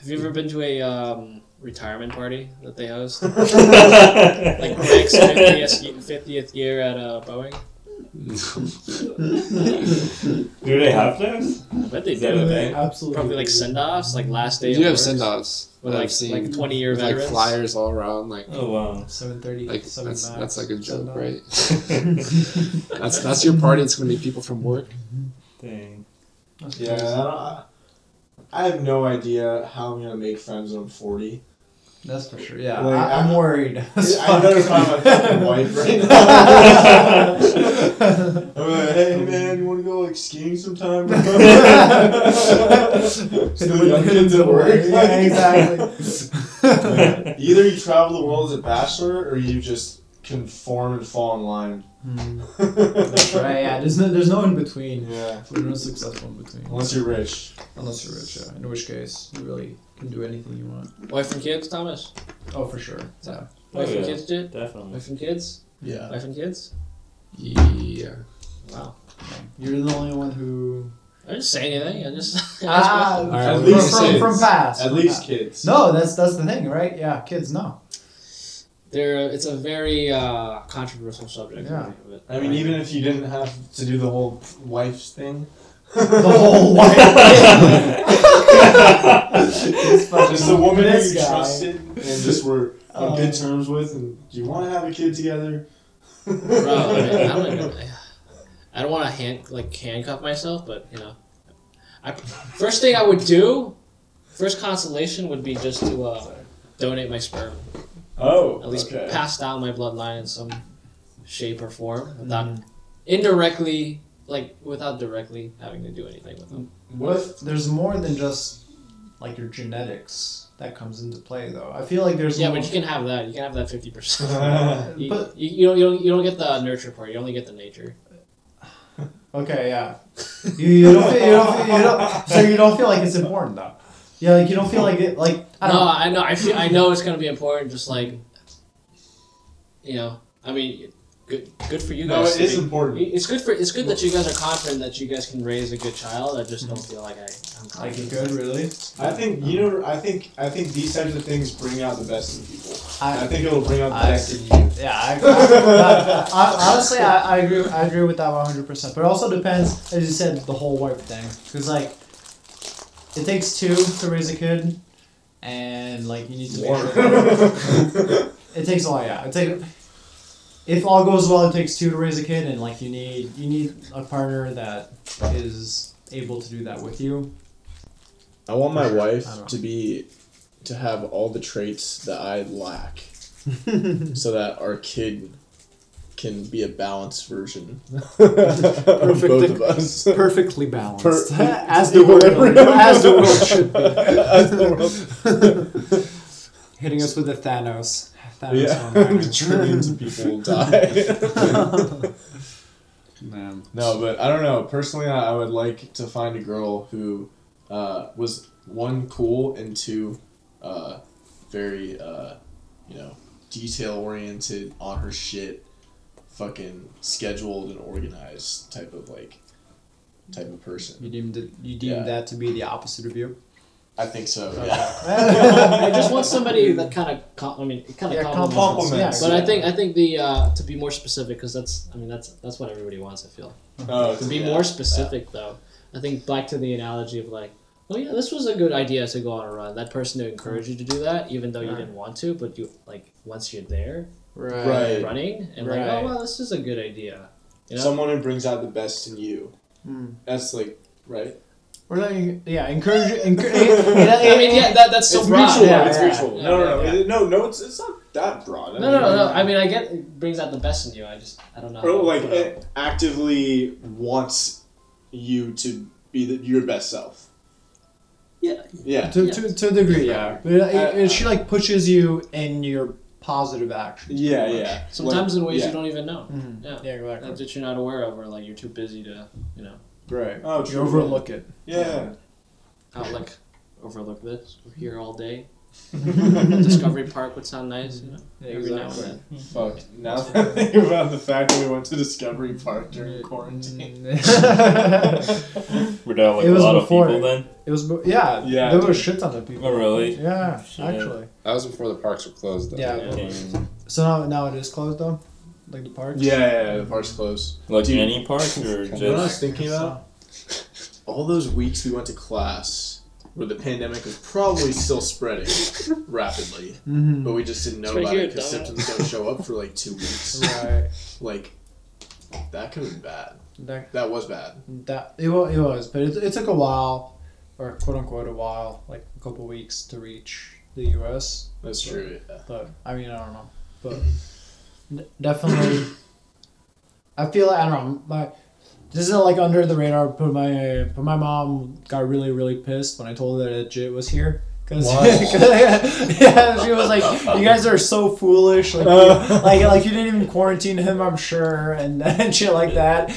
Have you ever been to a um, retirement party that they host? like Greg's fiftieth fiftieth year at uh, Boeing. Do they have those? I bet they Is that a do. thing? Absolutely. Probably like send offs, like last day. You do have send offs. with like I've seen like twenty year with like veterans. flyers all around. Like Oh wow. Seven thirty. like seven that's that's like a seven joke, max. right? that's that's your party. It's gonna be people from work. Dang. That's Yeah, I, crazy. don't, I have no idea how I'm gonna make friends when I'm 40. That's for sure. Yeah, Like, I, I'm I- worried. I better find my fucking wife right now. I'm like, hey man, you want to go like skiing sometime? Still young kids at work. Yeah, exactly. Either you travel the world as a bachelor, or you just conform and fall in line. That's right. Yeah, there's no, there's no in between. Yeah, There's no successful in between. unless you're rich. Unless you're rich, yeah. In which case, you really can do anything you want. Wife and kids, Thomas. Oh, for sure. Yeah. Wife Oh, and kids, did. Definitely. Wife and kids. Yeah. Wife and kids. Yeah. Wow. You're the only one who. I didn't say anything. I just. Ah, Alright, from, at least from, kids. from past. At from least past. kids. No, that's that's the thing, right? Yeah, kids. No. There, it's a very uh, controversial subject. Yeah. But, I mean, even if you didn't have to do the whole wife's thing. The whole wife. It's fucking- Just the woman this you guy. trusted and just were on Oh. good terms with, and do you want to have a kid together? Bro, I, mean, I don't even. I don't want to hand like handcuff myself, but you know, I first thing I would do, first consolation would be just to uh, donate my sperm. Oh, At least okay. pass down my bloodline in some shape or form without Mm. indirectly, like without directly having to do anything with them. What if There's more than just like your genetics that comes into play though. I feel like there's Yeah, more- but you can have that. You can have that fifty percent. You, But- you, you don't you don't you don't get the nurture part. You only get the nature. Okay, yeah. You, you don't feel you don't feel, you don't so you don't feel like it's important though. Yeah, like you don't feel like it like I No, don't I know. I feel. I know it's gonna be important. Just like, you know. I mean, good. Good for you guys. it to is be- important. It's good for. It's good that you guys are confident that you guys can raise a good child. I just don't mm-hmm. feel like I. I'm like you good really. I think you know. I think I think these types of things bring out the best in people. I, I think it'll bring out the I best in you. yeah, I, I, I, honestly I, I agree I agree with that one hundred percent. But it also depends, as you said, the whole wife thing. Because like, it takes two to raise a kid, and like you need to make sure. It takes a lot, yeah. It take, if all goes well, it takes two to raise a kid, and like you need you need a partner that is able to do that with you. I want my don't wife to be to have all the traits that I lack, so that our kid can be a balanced version of both of us. Perfectly balanced, Per- as the world as the world should be. As the world- Hitting us with the Thanos. Thanos yeah, trillions of people die. Man. No, but I don't know. Personally, I, I would like to find a girl who uh, was one cool and two uh, very uh, you know detail oriented on her shit, fucking scheduled and organized type of like type of person. You deemed it, you deemed Yeah. that to be the opposite of you. I think so. Yeah. I just want somebody that kind of. Com- I mean, it kind of Yeah, complements. compliments, But I think I think the uh, to be more specific because that's I mean that's that's what everybody wants. I feel Oh, to be yeah. more specific though. I think back to the analogy of like, oh yeah, this was a good idea to go on a run. That person to encourage you to do that, even though you Right. didn't want to, but you like once you're there Right. running and like, Right. oh well, this is a good idea. You know? Someone who brings out the best in you. Mm. That's like right. Or like, yeah, encourage. encourage I mean, yeah, that, that's so it's broad. mutual. Yeah, it's yeah. mutual. Yeah, no, no, no, yeah, It- no, no. It's it's not that broad. I No, no, mean, no, no. I mean, I get it brings out the best in you. I just, I don't know. Or like it. it actively wants you to be the, your best self. Yeah. Yeah. to, Yeah. to, to a degree, yeah. But it, it, it- she like pushes you in your positive action. Yeah, yeah. Sometimes Like, in ways yeah. you don't even know. Mm-hmm. Yeah. Yeah, exactly. That, that you're not aware of, or like you're too busy to, you know, Right. Oh, You overlook it. Yeah. out like overlook this. We're here all day. Discovery Park would sound nice, you know. every now and then. Hmm. Fuck. Now that I think about the fact that we went to Discovery Park during mm. quarantine. Were there like It a was lot before. of people then? It was, be- yeah, Yeah, there were a dude. shit ton of people. Oh, really? Yeah, Shit. actually. That was before the parks were closed. Though. Yeah. Damn. So now, now it is closed though, like the parks. Yeah, yeah, yeah, the park's closed. Like Dude. any park or You know what I was just thinking about? All those weeks we went to class where the pandemic was probably still spreading rapidly, Mm-hmm. but we just didn't know about it because symptoms don't show up for like two weeks. Right. Like, that could have been bad. That, That was bad. that it was, it was, but it, it took a while, or quote unquote a while, like a couple weeks to reach the U.S. That's true. Yeah. But I mean, I don't know, but definitely, I feel like I don't know. My this is like under the radar, but my but my mom got really really pissed when I told her that Jit was here. Cause, yeah, she was like, "You guys are so foolish, like, you, like, like you didn't even quarantine him, I'm sure, and, and shit like that."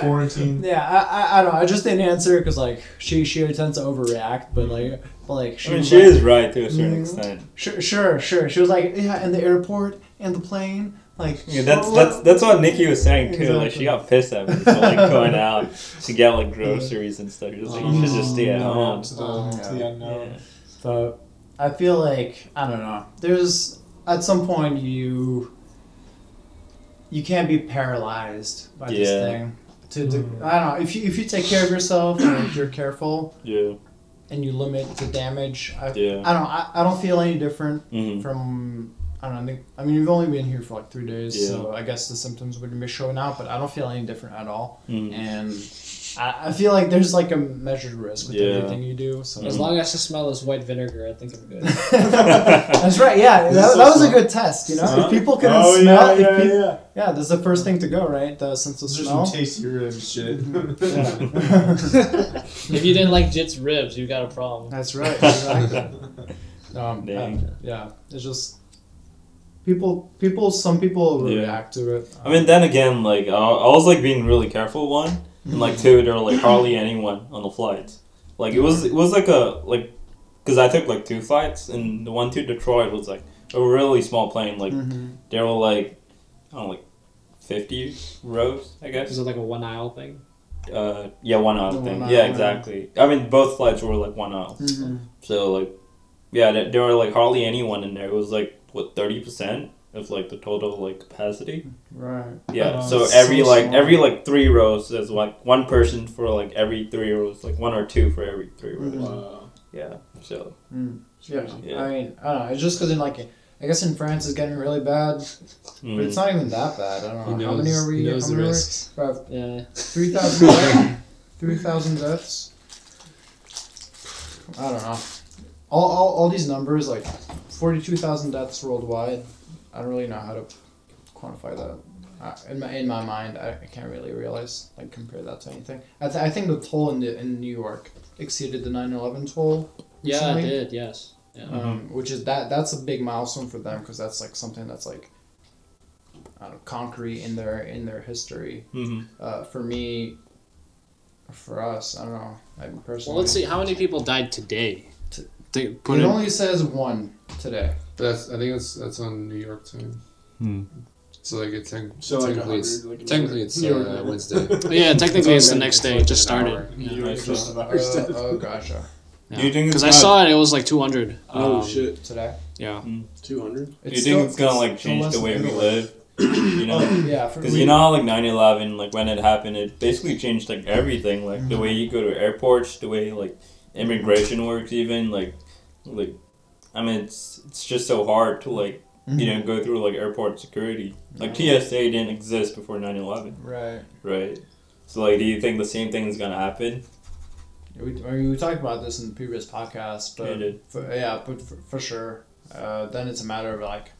quarantine. Yeah, I, I, I don't know. I just didn't answer because like she she tends to overreact, but like but like she I mean, she like, is right to a certain Mhm. extent. Sure, sure, sure. She was like, yeah, in the airport and the plane, like. Yeah, that's what- that's that's what Nikki was saying too. Like she got pissed at me for like going out to get like groceries and stuff. She was like, you should just stay at No, home. To the, to the unknown. Yeah. But I feel like I don't know. There's at some point you you can't be paralyzed by this thing. To, to I don't know if you if you take care of yourself and if you're careful Yeah. and you limit the damage. I, Yeah. I don't I, I don't feel any different hmm from I don't know. I, mean, you've only been here for like three days, Yeah. so I guess the symptoms wouldn't be showing out. But I don't feel any different at all. hmm And I, I feel like there's like a measured risk with Yeah. everything you do. So As long as the smell is white vinegar, I think I'm good. that's right. Yeah, that, This that is was a good test. You know, Huh? if people can oh, smell, yeah, yeah, peop- yeah. yeah, that's the first thing to go, right? The sense of There's smell. some tasty rib shit. if you didn't like Jit's ribs, you got a problem. That's right. Exactly. um, Dang. uh, yeah, it's just people. People. Some people Yeah. react to it. I mean, then again, like I, I was like being really careful one, and like two, there were like hardly anyone on the flights. Like it was, it was like a like, because I took like two flights, and the one to Detroit was like a really small plane. Like Mhm. there were like, I don't know, like fifty rows, I guess. Is it like a one aisle thing? Uh, yeah, one aisle The thing. one yeah, aisle, exactly. I mean, both flights were like one aisle. Mhm. So like, yeah, there, there were like hardly anyone in there. It was like what thirty percent of like the total like capacity. Right. Yeah. Oh, so every so like small. every like three rows there's like one person for like every three rows, like one or two for every three rows. Mhm. wow. Yeah. So Mm. Yeah. Yeah. I mean, I don't know. It's just because in like, I guess in France it's getting really bad, but mm, it's not even that bad. I don't know. He how many are we? knows how the many are we? About Yeah. three thousand. Three thousand deaths. I don't know. All, all, all these numbers like forty-two thousand deaths worldwide. I don't really know how to quantify that. Uh, in my in my mind, I, I can't really realize like compare that to anything. I, th- I think the toll in the in New York exceeded the 9-11 toll. Yeah, it did. Yes. Yeah. um, which is that that's a big milestone for them because that's like something that's like I don't know, concrete in their in their history. mhm. Uh, for me, for us, I don't know. I personally, Well, let's see. How many people died today? T- They put It in. only says one today. That's I think that's that's on New York time. Hmm. So like it's tec- So like technically it's 100, like in technically New it's York. uh, Wednesday. yeah, technically it's the next day. It just started. New York just about Uh, oh gotcha. Do you think it's Because I not- saw it, it was like 200. Oh Um, shit, Today. Yeah. two hundred. Do you think it's gonna like change the way we live? you know. Yeah, for Because we- you know how like 9-11, like when it happened, it basically changed like everything, like the way you go to airports, the way like immigration works, even like like I mean it's it's just so hard to like you know go through like airport security. Like TSA didn't exist before 9-11, Right. right? So like, do you think the same thing is gonna happen? We, I mean, we talked about this in the previous podcast, Yeah, but you did. For, yeah, but for, for sure. Uh, then it's a matter of like,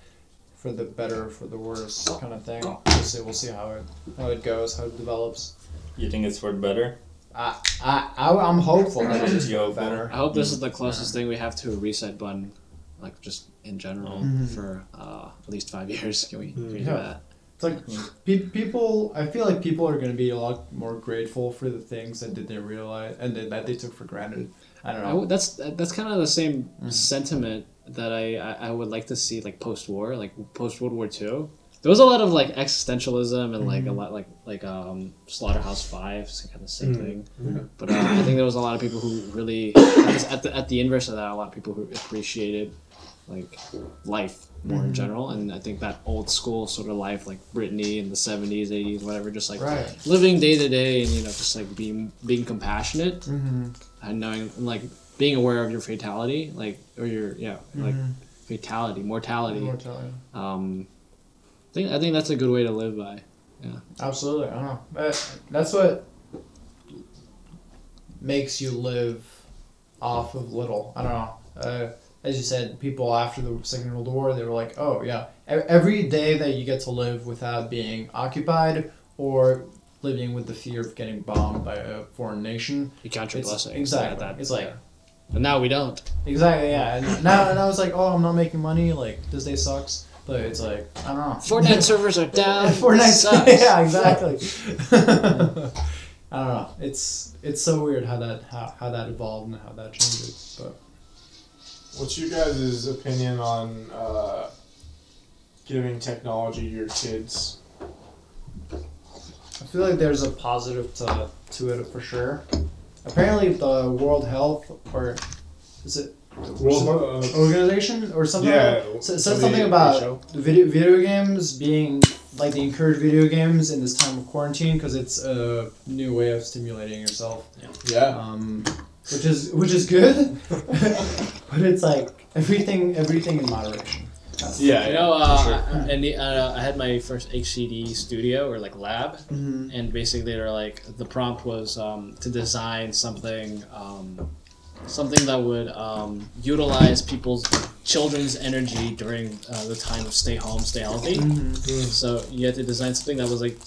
for the better, for the worse kind of thing. We'll see. We'll see how it how it goes, how it develops. You think it's for the better? I I, I I'm hopeful that it's You hopeful? better. I hope this is the closest thing we have to a reset button, like just in general Mhm. for uh, at least five years. Can we, can we do Yeah. that? It's like pe- people. I feel like people are going to be a lot more grateful for the things that they didn't realize and that they took for granted. I don't know. w- that's that's kind of the same Mhm. sentiment that I, I, I would like to see like post war, like post World War Two. There was a lot of like existentialism and like a lot like like um Slaughterhouse Five, kind of the same Mhm. thing. Yeah. But uh, I think there was a lot of people who really at the at the inverse of that, a lot of people who appreciated like life more in general, and I think that old school sort of life, like Brittany in the seventies, eighties, whatever, just like Right. living day to day, and you know, just like being being compassionate Mm-hmm. and knowing like being aware of your fatality like or your yeah like fatality mortality Immortality. um I think I think that's a good way to live by Yeah. Absolutely, I don't know. But that's what makes you live off of little. I don't know. Uh, as you said, people after the Second World War, they were like, "Oh yeah, every day that you get to live without being occupied or living with the fear of getting bombed by a foreign nation." you count your blessings exactly. at that it's like yeah. but now we don't exactly yeah. And now and I was like, "Oh, I'm not making money. Like this day sucks." But it's like I don't know. Fortnite servers are down Fortnite sucks. yeah, exactly. I don't know. It's it's so weird how that how, how that evolved and how that changes. But What's your guys' opinion on uh, giving technology to your kids? I feel like there's a positive to to it for sure. Apparently, the World Health or is it World, some organization or something? yeah, like, said somebody- something about show. video video games being like they encourage video games in this time of quarantine because it's a new way of stimulating yourself. Yeah. um, which is which is good, but it's like everything everything in moderation. Yeah, You know, uh, and the, uh, I had my first HCD studio or like lab, Mm-hmm. and basically they're like the prompt was um, to design something, um, something that would um, utilize people's children's energy during uh, the time of stay home, stay healthy. Mm-hmm. So you had to design something that was like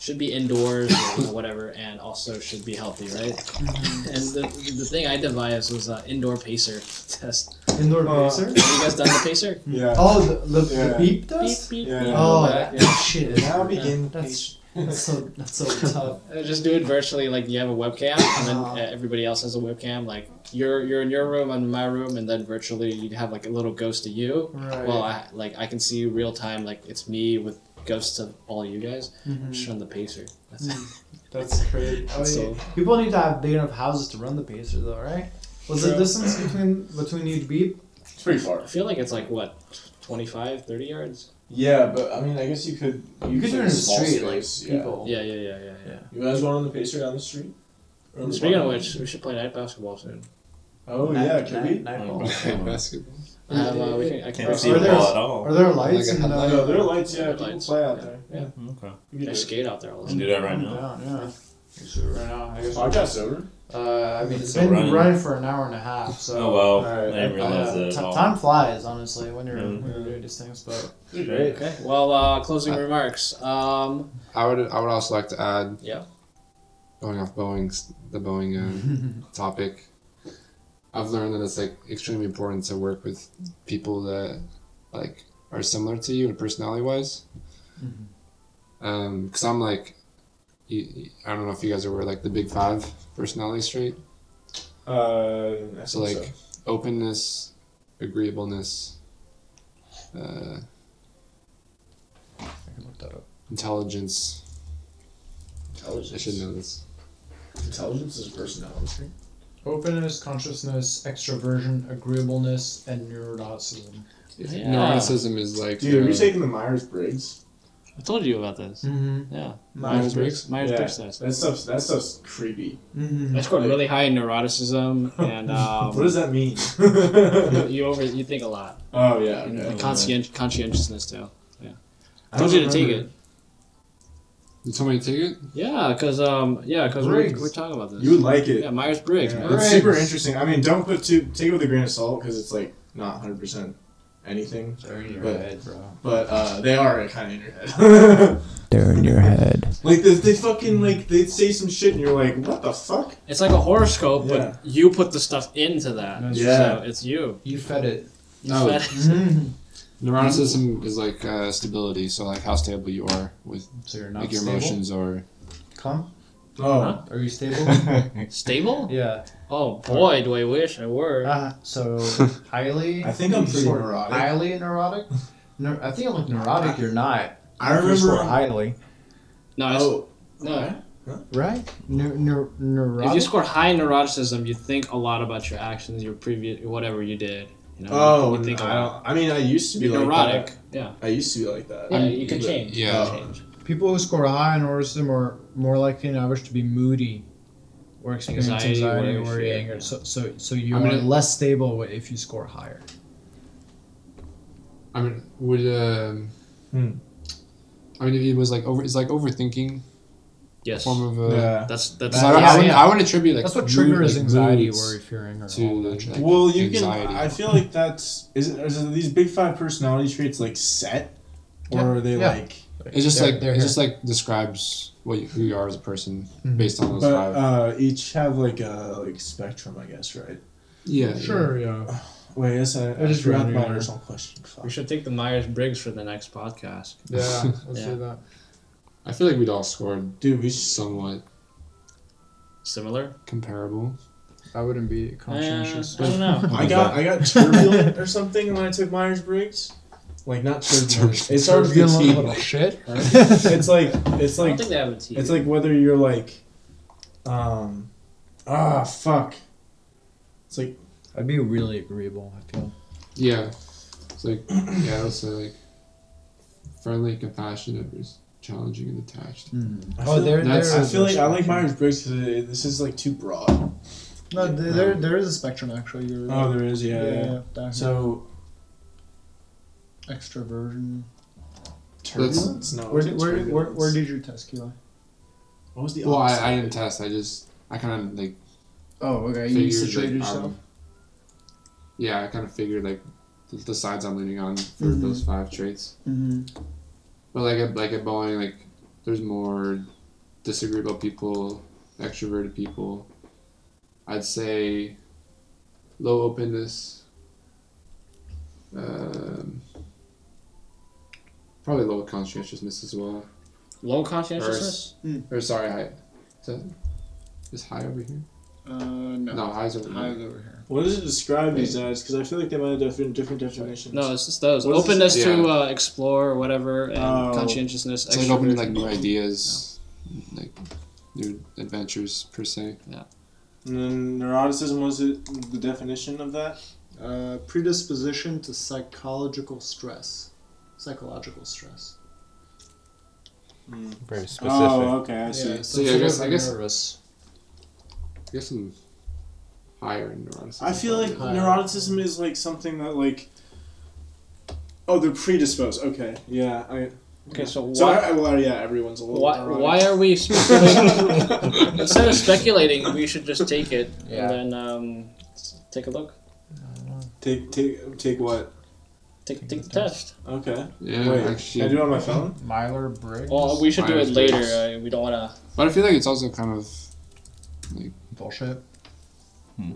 should be indoors or whatever, and also should be healthy, right? Mm-hmm. And the, the thing I devised was an indoor pacer test. Indoor Uh, pacer. Have you guys done the pacer? Yeah. Oh, the, the, Yeah. the beep Beep, test. beep, Yeah. beep, Oh, go back, that, yeah. shit. Now begin. That's that's so that's so tough. Uh, Just do it virtually, like you have a webcam, and then Uh-huh. uh, everybody else has a webcam. Like you're you're in your room, I'm in my room, and then virtually you have like a little ghost of you. Right. Well, I like I can see you real time, like it's me with ghosts of all you guys. Mhm. Just run the pacer. That's That's crazy. Oh, So- yeah. People need to have big enough houses to run the pacer, though, right? Was the distance between between each beep? It's pretty far. I feel like it's like what, 25, 30 yards. Yeah, but I mean, I guess you could. You could do it in the street, like people. Yeah, yeah, yeah, yeah, yeah. You guys going on the pacer down the street? Or on the Speaking of which, we should play night basketball soon. Oh Night- yeah, could night- we? Night, Okay. basketball. I have, uh, we can, I can Can't see Are the there- ball at all. Are there lights Like in the? headlight? No, there are lights. Yeah, people Lights. play out Yeah. there. Yeah. Okay. You I can skate out there all the Let's do that right now. Down, yeah. Let's right now. I guess. Podcast over. Uh, I mean, it's been running. running. for an hour and a half, so. Oh wow, Alright. I didn't realize uh, that t- all. time flies, honestly, when you're Mm. when you're doing these things. But Great. Okay. Well, uh, closing remarks. Um, I would I would also like to add. Yeah. Going off Boeing's the Boeing uh, topic, I've learned that it's like extremely important to work with people that like are similar to you in personality wise. Um, because I'm like, you, you- I don't know if you guys are aware like the big five personality trait. Uh, I So think like openness, agreeableness, uh, I can look that up. intelligence. Intelligence. I should know this. Intelligence is a personality trait. Openness, consciousness, extroversion, agreeableness, and neuroticism. Yeah. Neuroticism is like. Dude, are you uh, taking the Myers Briggs? I told you about this. Mm-hmm. Yeah. Myers-Briggs? Myers Yeah. Briggs test. That stuff's that stuff's creepy. Mm-hmm. I scored really high in neuroticism, and um, what does that mean? you, you over you think a lot. oh yeah. And Okay. conscient, conscientiousness too. I I told you to take it. You told me take it? Yeah, cause um, yeah, cause we're, Briggs. we're talking about this. You would like it. yeah, Myers Briggs, Yeah. It's super interesting. I mean, don't put too take it with a grain of salt because it's like not hundred percent anything, They're in your But- head, bro. but uh, they are kind of in your head. They're in your head. like they, they fucking like they say some shit and you're like, what the fuck? It's like a horoscope, Yeah. but you put the stuff into that. Yeah. So it's you. You fed it. You Oh. fed it. Mm-hmm. Neuroticism is like uh, stability, so like how stable you are with So you're not like your stable. emotions or. Come. Oh, Huh? Are you stable? Stable? yeah. Oh boy, do I wish I were. Uh, so highly. I think I'm you pretty scored neurotic. Highly neurotic. No, I think I'm like neurotic. You're not. I You scored remember. highly. no, it's, Oh, no. Right. Neur- neur- neurotic. If you score high in neuroticism, you think a lot about your actions, your previous, whatever you did. You know, Oh, you think a I, lot. don't, I mean, I used to be like neurotic. that. Yeah. I used to be like that. Yeah, you can change. Yeah. Can change. People who score high in neuroticism are more likely than average to be moody or experience Anxiety, anxiety, worry, worrying. fear, Or so, so, so you I are mean, it- less stable if you score higher. I mean, would um. Hmm. I mean, it was like over. It's like overthinking Yes. form of. Uh, Yeah. That's that's. Because I, Yeah, I, would, yeah. I would attribute like That's what triggers like, anxiety, worry, fearing, or to all that like, well, you anxiety. can. I feel like that's is, it, is it these big five personality traits like set, or Yeah, are they yeah. like? It's just They're- like they're it here. just like describes what you, who you are as a person Mhm. based on those But five. uh, each have like a like spectrum, I guess, right? yeah. Sure, yeah. Wait, yes, I, I I just forgot ran my here. original question. Fuck. We should take the Myers Briggs for the next podcast. Yeah, let's Yeah. do that. I feel like we'd all scored Dude, we should. somewhat Similar. comparable. I wouldn't be Uh, conscientious. I don't know. I got I got turbulent or something when I took Myers Briggs. Like not turbulent. It starts with a Turbulent T. little shit. It's like it's I don't like think they have a T. it's like whether you're like, um, ah fuck. It's like I'd be really agreeable. I feel. Yeah. It's like yeah, let's say like friendly, compassionate, res- challenging, and attached. I Oh, feel- there, there I feel like I like. Myers Briggs because this is like too broad. No, there, there, there is a spectrum actually. You're Oh, there is, yeah. yeah, yeah. yeah. So Extroversion. Turbulence? No. Where it's did, where, did- where, where did you test, Kila? What was the Well. I, I didn't test. I just I kind of like Oh, okay. You figured situated like, yourself. um, yeah, I kind of figured like the, the sides I'm leaning on for Mhm. those five traits. mm-hmm. But like at like at Boeing, like there's more disagreeable people, extroverted people. I'd say low openness. Um, probably low conscientiousness as well. Low conscientiousness. Or sorry, high. Is, that, is high over here? Uh, no. No, high's over High's here. over here. What does it describe these as? Because I feel like they might have different different definitions. No, it's just those What is this? openness to Yeah. uh, explore or whatever, and Oh. conscientiousness. It's like opening like new ideas, like new adventures per se. Yeah. And then neuroticism was it the definition of that? Uh, predisposition to psychological stress. Psychological stress. Very specific. Oh, okay, I see. Yeah, So, yeah, I guess- I guess- nervous. I guess I'm higher in neuroticism. I feel like Higher. neuroticism is like something that like. Oh, they're predisposed. Okay, yeah. I, Okay, so so why, I, well, yeah, everyone's a little. why, neurotic. why are we speculating? Instead of speculating, we should just take it Yeah. and then um, take a look. take take take what? Take, Take take the the test. Okay. Yeah, Wait, actually. can I do it on my phone? Myler Briggs. Well, we should do it later. Uh, we don't want to. But I feel like it's also kind of Bullshit. Hmm.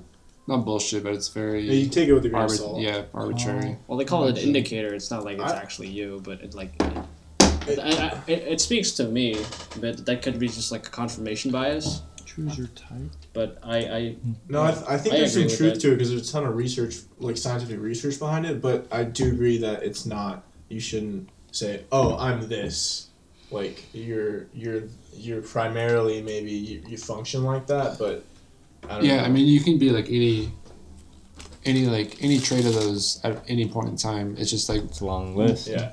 not bullshit, but it's very Yeah, you take it with a grain of salt. yeah arbitrary. Oh. Well, they call it an indicator. It's not like it's I- actually you, but it like. It, I, I, it, it speaks to me, but that could be just like a confirmation bias. Choose your type. But I, I No, I, th- I think I there's agree some with truth that. to it because there's a ton of research, like scientific research behind it. But I do agree that it's not. You shouldn't say, "Oh, I'm this." Like you're you're you're primarily maybe you, you function like that, but I don't Yeah, know. I mean you can be like any any like any trait of those at any point in time. It's just like It's a long list. yeah,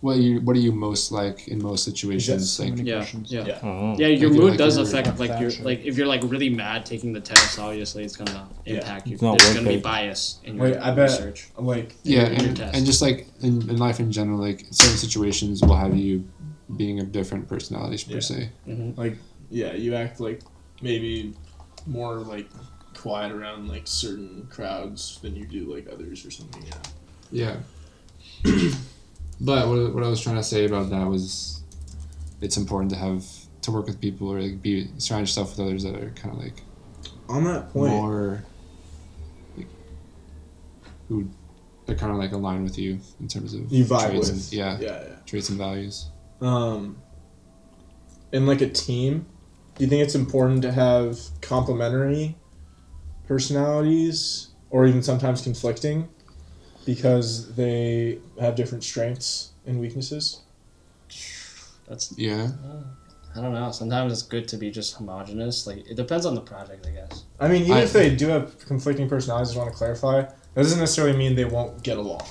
what you what are you most like in most situations? So Like many yeah, questions. yeah. Yeah. Oh. Yeah, your Like, mood like does your- affect like your Fashion. like if you're like really mad taking the test, obviously it's gonna Yeah. impact you. It's There's gonna be it. bias in your Wait, I bet- research. like yeah, your and, test. and just like in, in life in general, like certain situations will have you being of different personalities per Yeah. se. Mm-hmm. yeah, you act like maybe more like quiet around like certain crowds than you do like others or something. Yeah. Yeah. but what, what I was trying to say about that was it's important to have to work with people or like be surround yourself with others that are kind of like On that point, more like, who are kind of like aligned with you in terms of you vibe traits with and, yeah yeah, yeah. traits and values. um, in like a team, do you think it's important to have complementary personalities or even sometimes conflicting because they have different strengths and weaknesses? That's Yeah, I don't know. Sometimes it's good to be just homogenous. Like it depends on the project, I guess. I mean, even I- if they do have conflicting personalities, I just want to clarify, that doesn't necessarily mean they won't get along.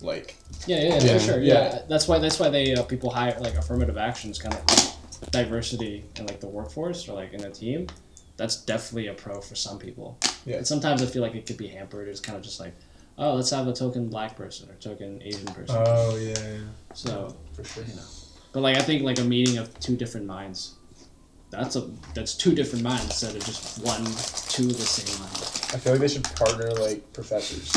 Like, Yeah, yeah, Yeah. for sure. Yeah. Yeah. that's why that's why they uh, people hire like affirmative actions, kind of diversity in like the workforce or like in a team. That's definitely a pro for some people. Yeah. And sometimes I feel like it could be hampered. It's kind of just like, oh, let's have a token black person or token Asian person. oh yeah, yeah, so, for sure. you know, but like I think like a meeting of two different minds. That's a that's two different minds instead of just one, two of the same mind. I feel like they should partner like professors.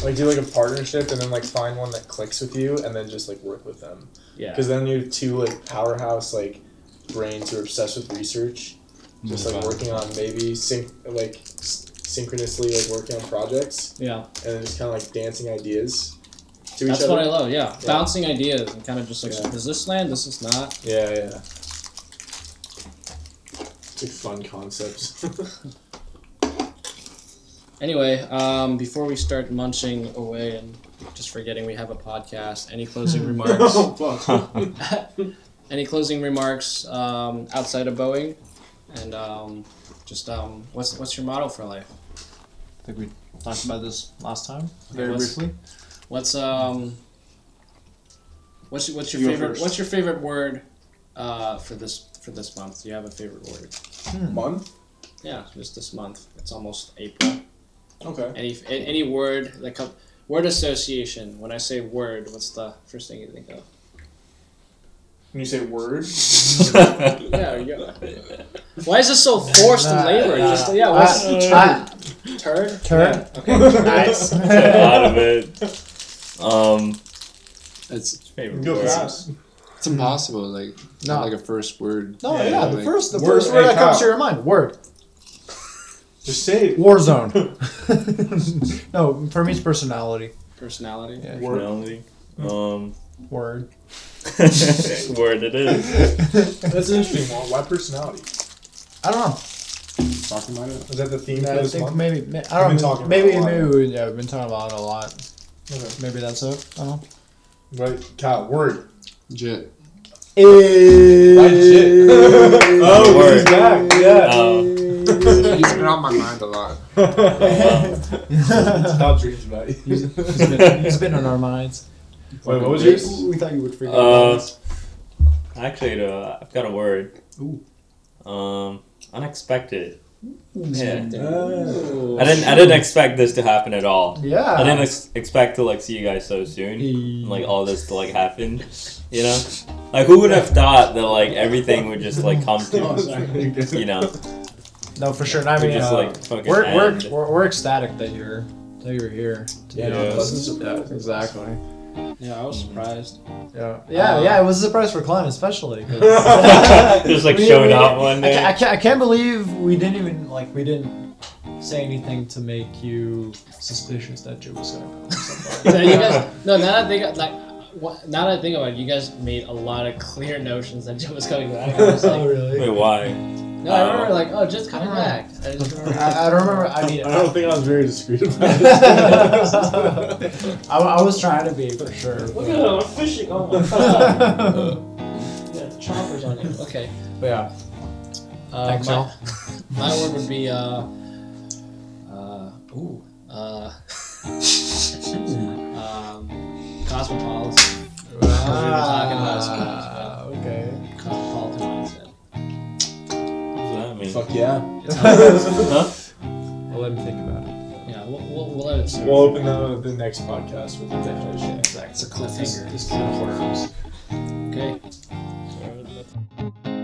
like do like a partnership and then like find one that clicks with you and then just like work with them. Yeah. Because then you're two like powerhouse like brains who are obsessed with research, just like working on maybe sync like s- synchronously like working on projects Yeah. and then just kind of like dancing ideas to That's each what I love. Yeah. Bouncing ideas and kind of just like, Yeah. does this land? Does this not? yeah, yeah. It's like fun concepts. Anyway, um, before we start munching away and just forgetting we have a podcast, any closing remarks? oh fuck. any closing remarks um, outside of Boeing? And um, just um, what's what's your motto for life? I think we talked about this last time, very What's- briefly. What's um, what's what's your You go favorite first. what's your favorite word uh, for this for this month? Do you have a favorite word? Month. Yeah, just this month. It's almost April. Okay. Any a- any word that comes. Word association. When I say word, what's the first thing you think of? When you say word, Yeah, you go. Why is this so forced and labored? Just yeah, what's I- turd? Turn. Okay. Nice. out of it. Um, It's favorite go word. fast. it's impossible. Like No. not like a first word. No, Yeah, yeah, the like- first the Word- first word hey, that comes to your mind. Word. Just say. Warzone. no, for me it's personality. Personality. Yeah. Personality. Um, Word. word it is. That's an interesting one. Why personality? I don't know. Talking about it. Is that the theme Yeah, for I think month? maybe I don't been know. talking Maybe about it a maybe we, yeah we've been talking about it a lot. Okay. Maybe that's it. I don't know. Right, Kyle, word. Jit. Why shit? oh, Word. he's back. Yeah. Um, He's been on my mind a lot. Kyle dreams about it. he's, he's been, he's been on our minds. Wait, what was yours? We thought you would forget. Uh, actually, uh, I've got a word. Ooh. Um, unexpected. Yeah. Oh. I didn't. I didn't expect this to happen at all. yeah. I didn't ex- expect to like see you guys so soon. and, Like all this to like happen. You know, like who would have thought that like everything would just like come to you know, no, for sure. I mean, just uh, like fucking we're, we're, we're, we're ecstatic that you're that you're here. To Yeah, be no, honest. Yeah, exactly. Yeah, I was surprised. Yeah, yeah, Uh, yeah. It was a surprise for Clem, especially. 'cause- just like We- showed we- up one I, day. ca- I, can't, I can't believe we didn't even like we didn't say anything to make you suspicious that Joe was gonna come. or you guys, no, now that I think like, what, now that I think about it, you guys made a lot of clear notions that Joe was coming back. I was oh like, really? Wait, why? No, I remember like, oh, just coming back. I just remember. I, I don't remember. I mean, I don't think I was very discreet about I, it. I was trying to be for sure. Look at him, I'm fishing. Oh my god. yeah, choppers on you. Okay. But yeah, Uh, Thanks, my, y'all. my word would be uh, uh, ooh, uh, um, cosmopolitan. talking about Fuck yeah. Huh? Well, let me think about it. Yeah, we'll, we'll, we'll let it serve. We'll open the, the next podcast with the definition. it's a cliffhanger. This, this confirms. Okay. Sorry, that's-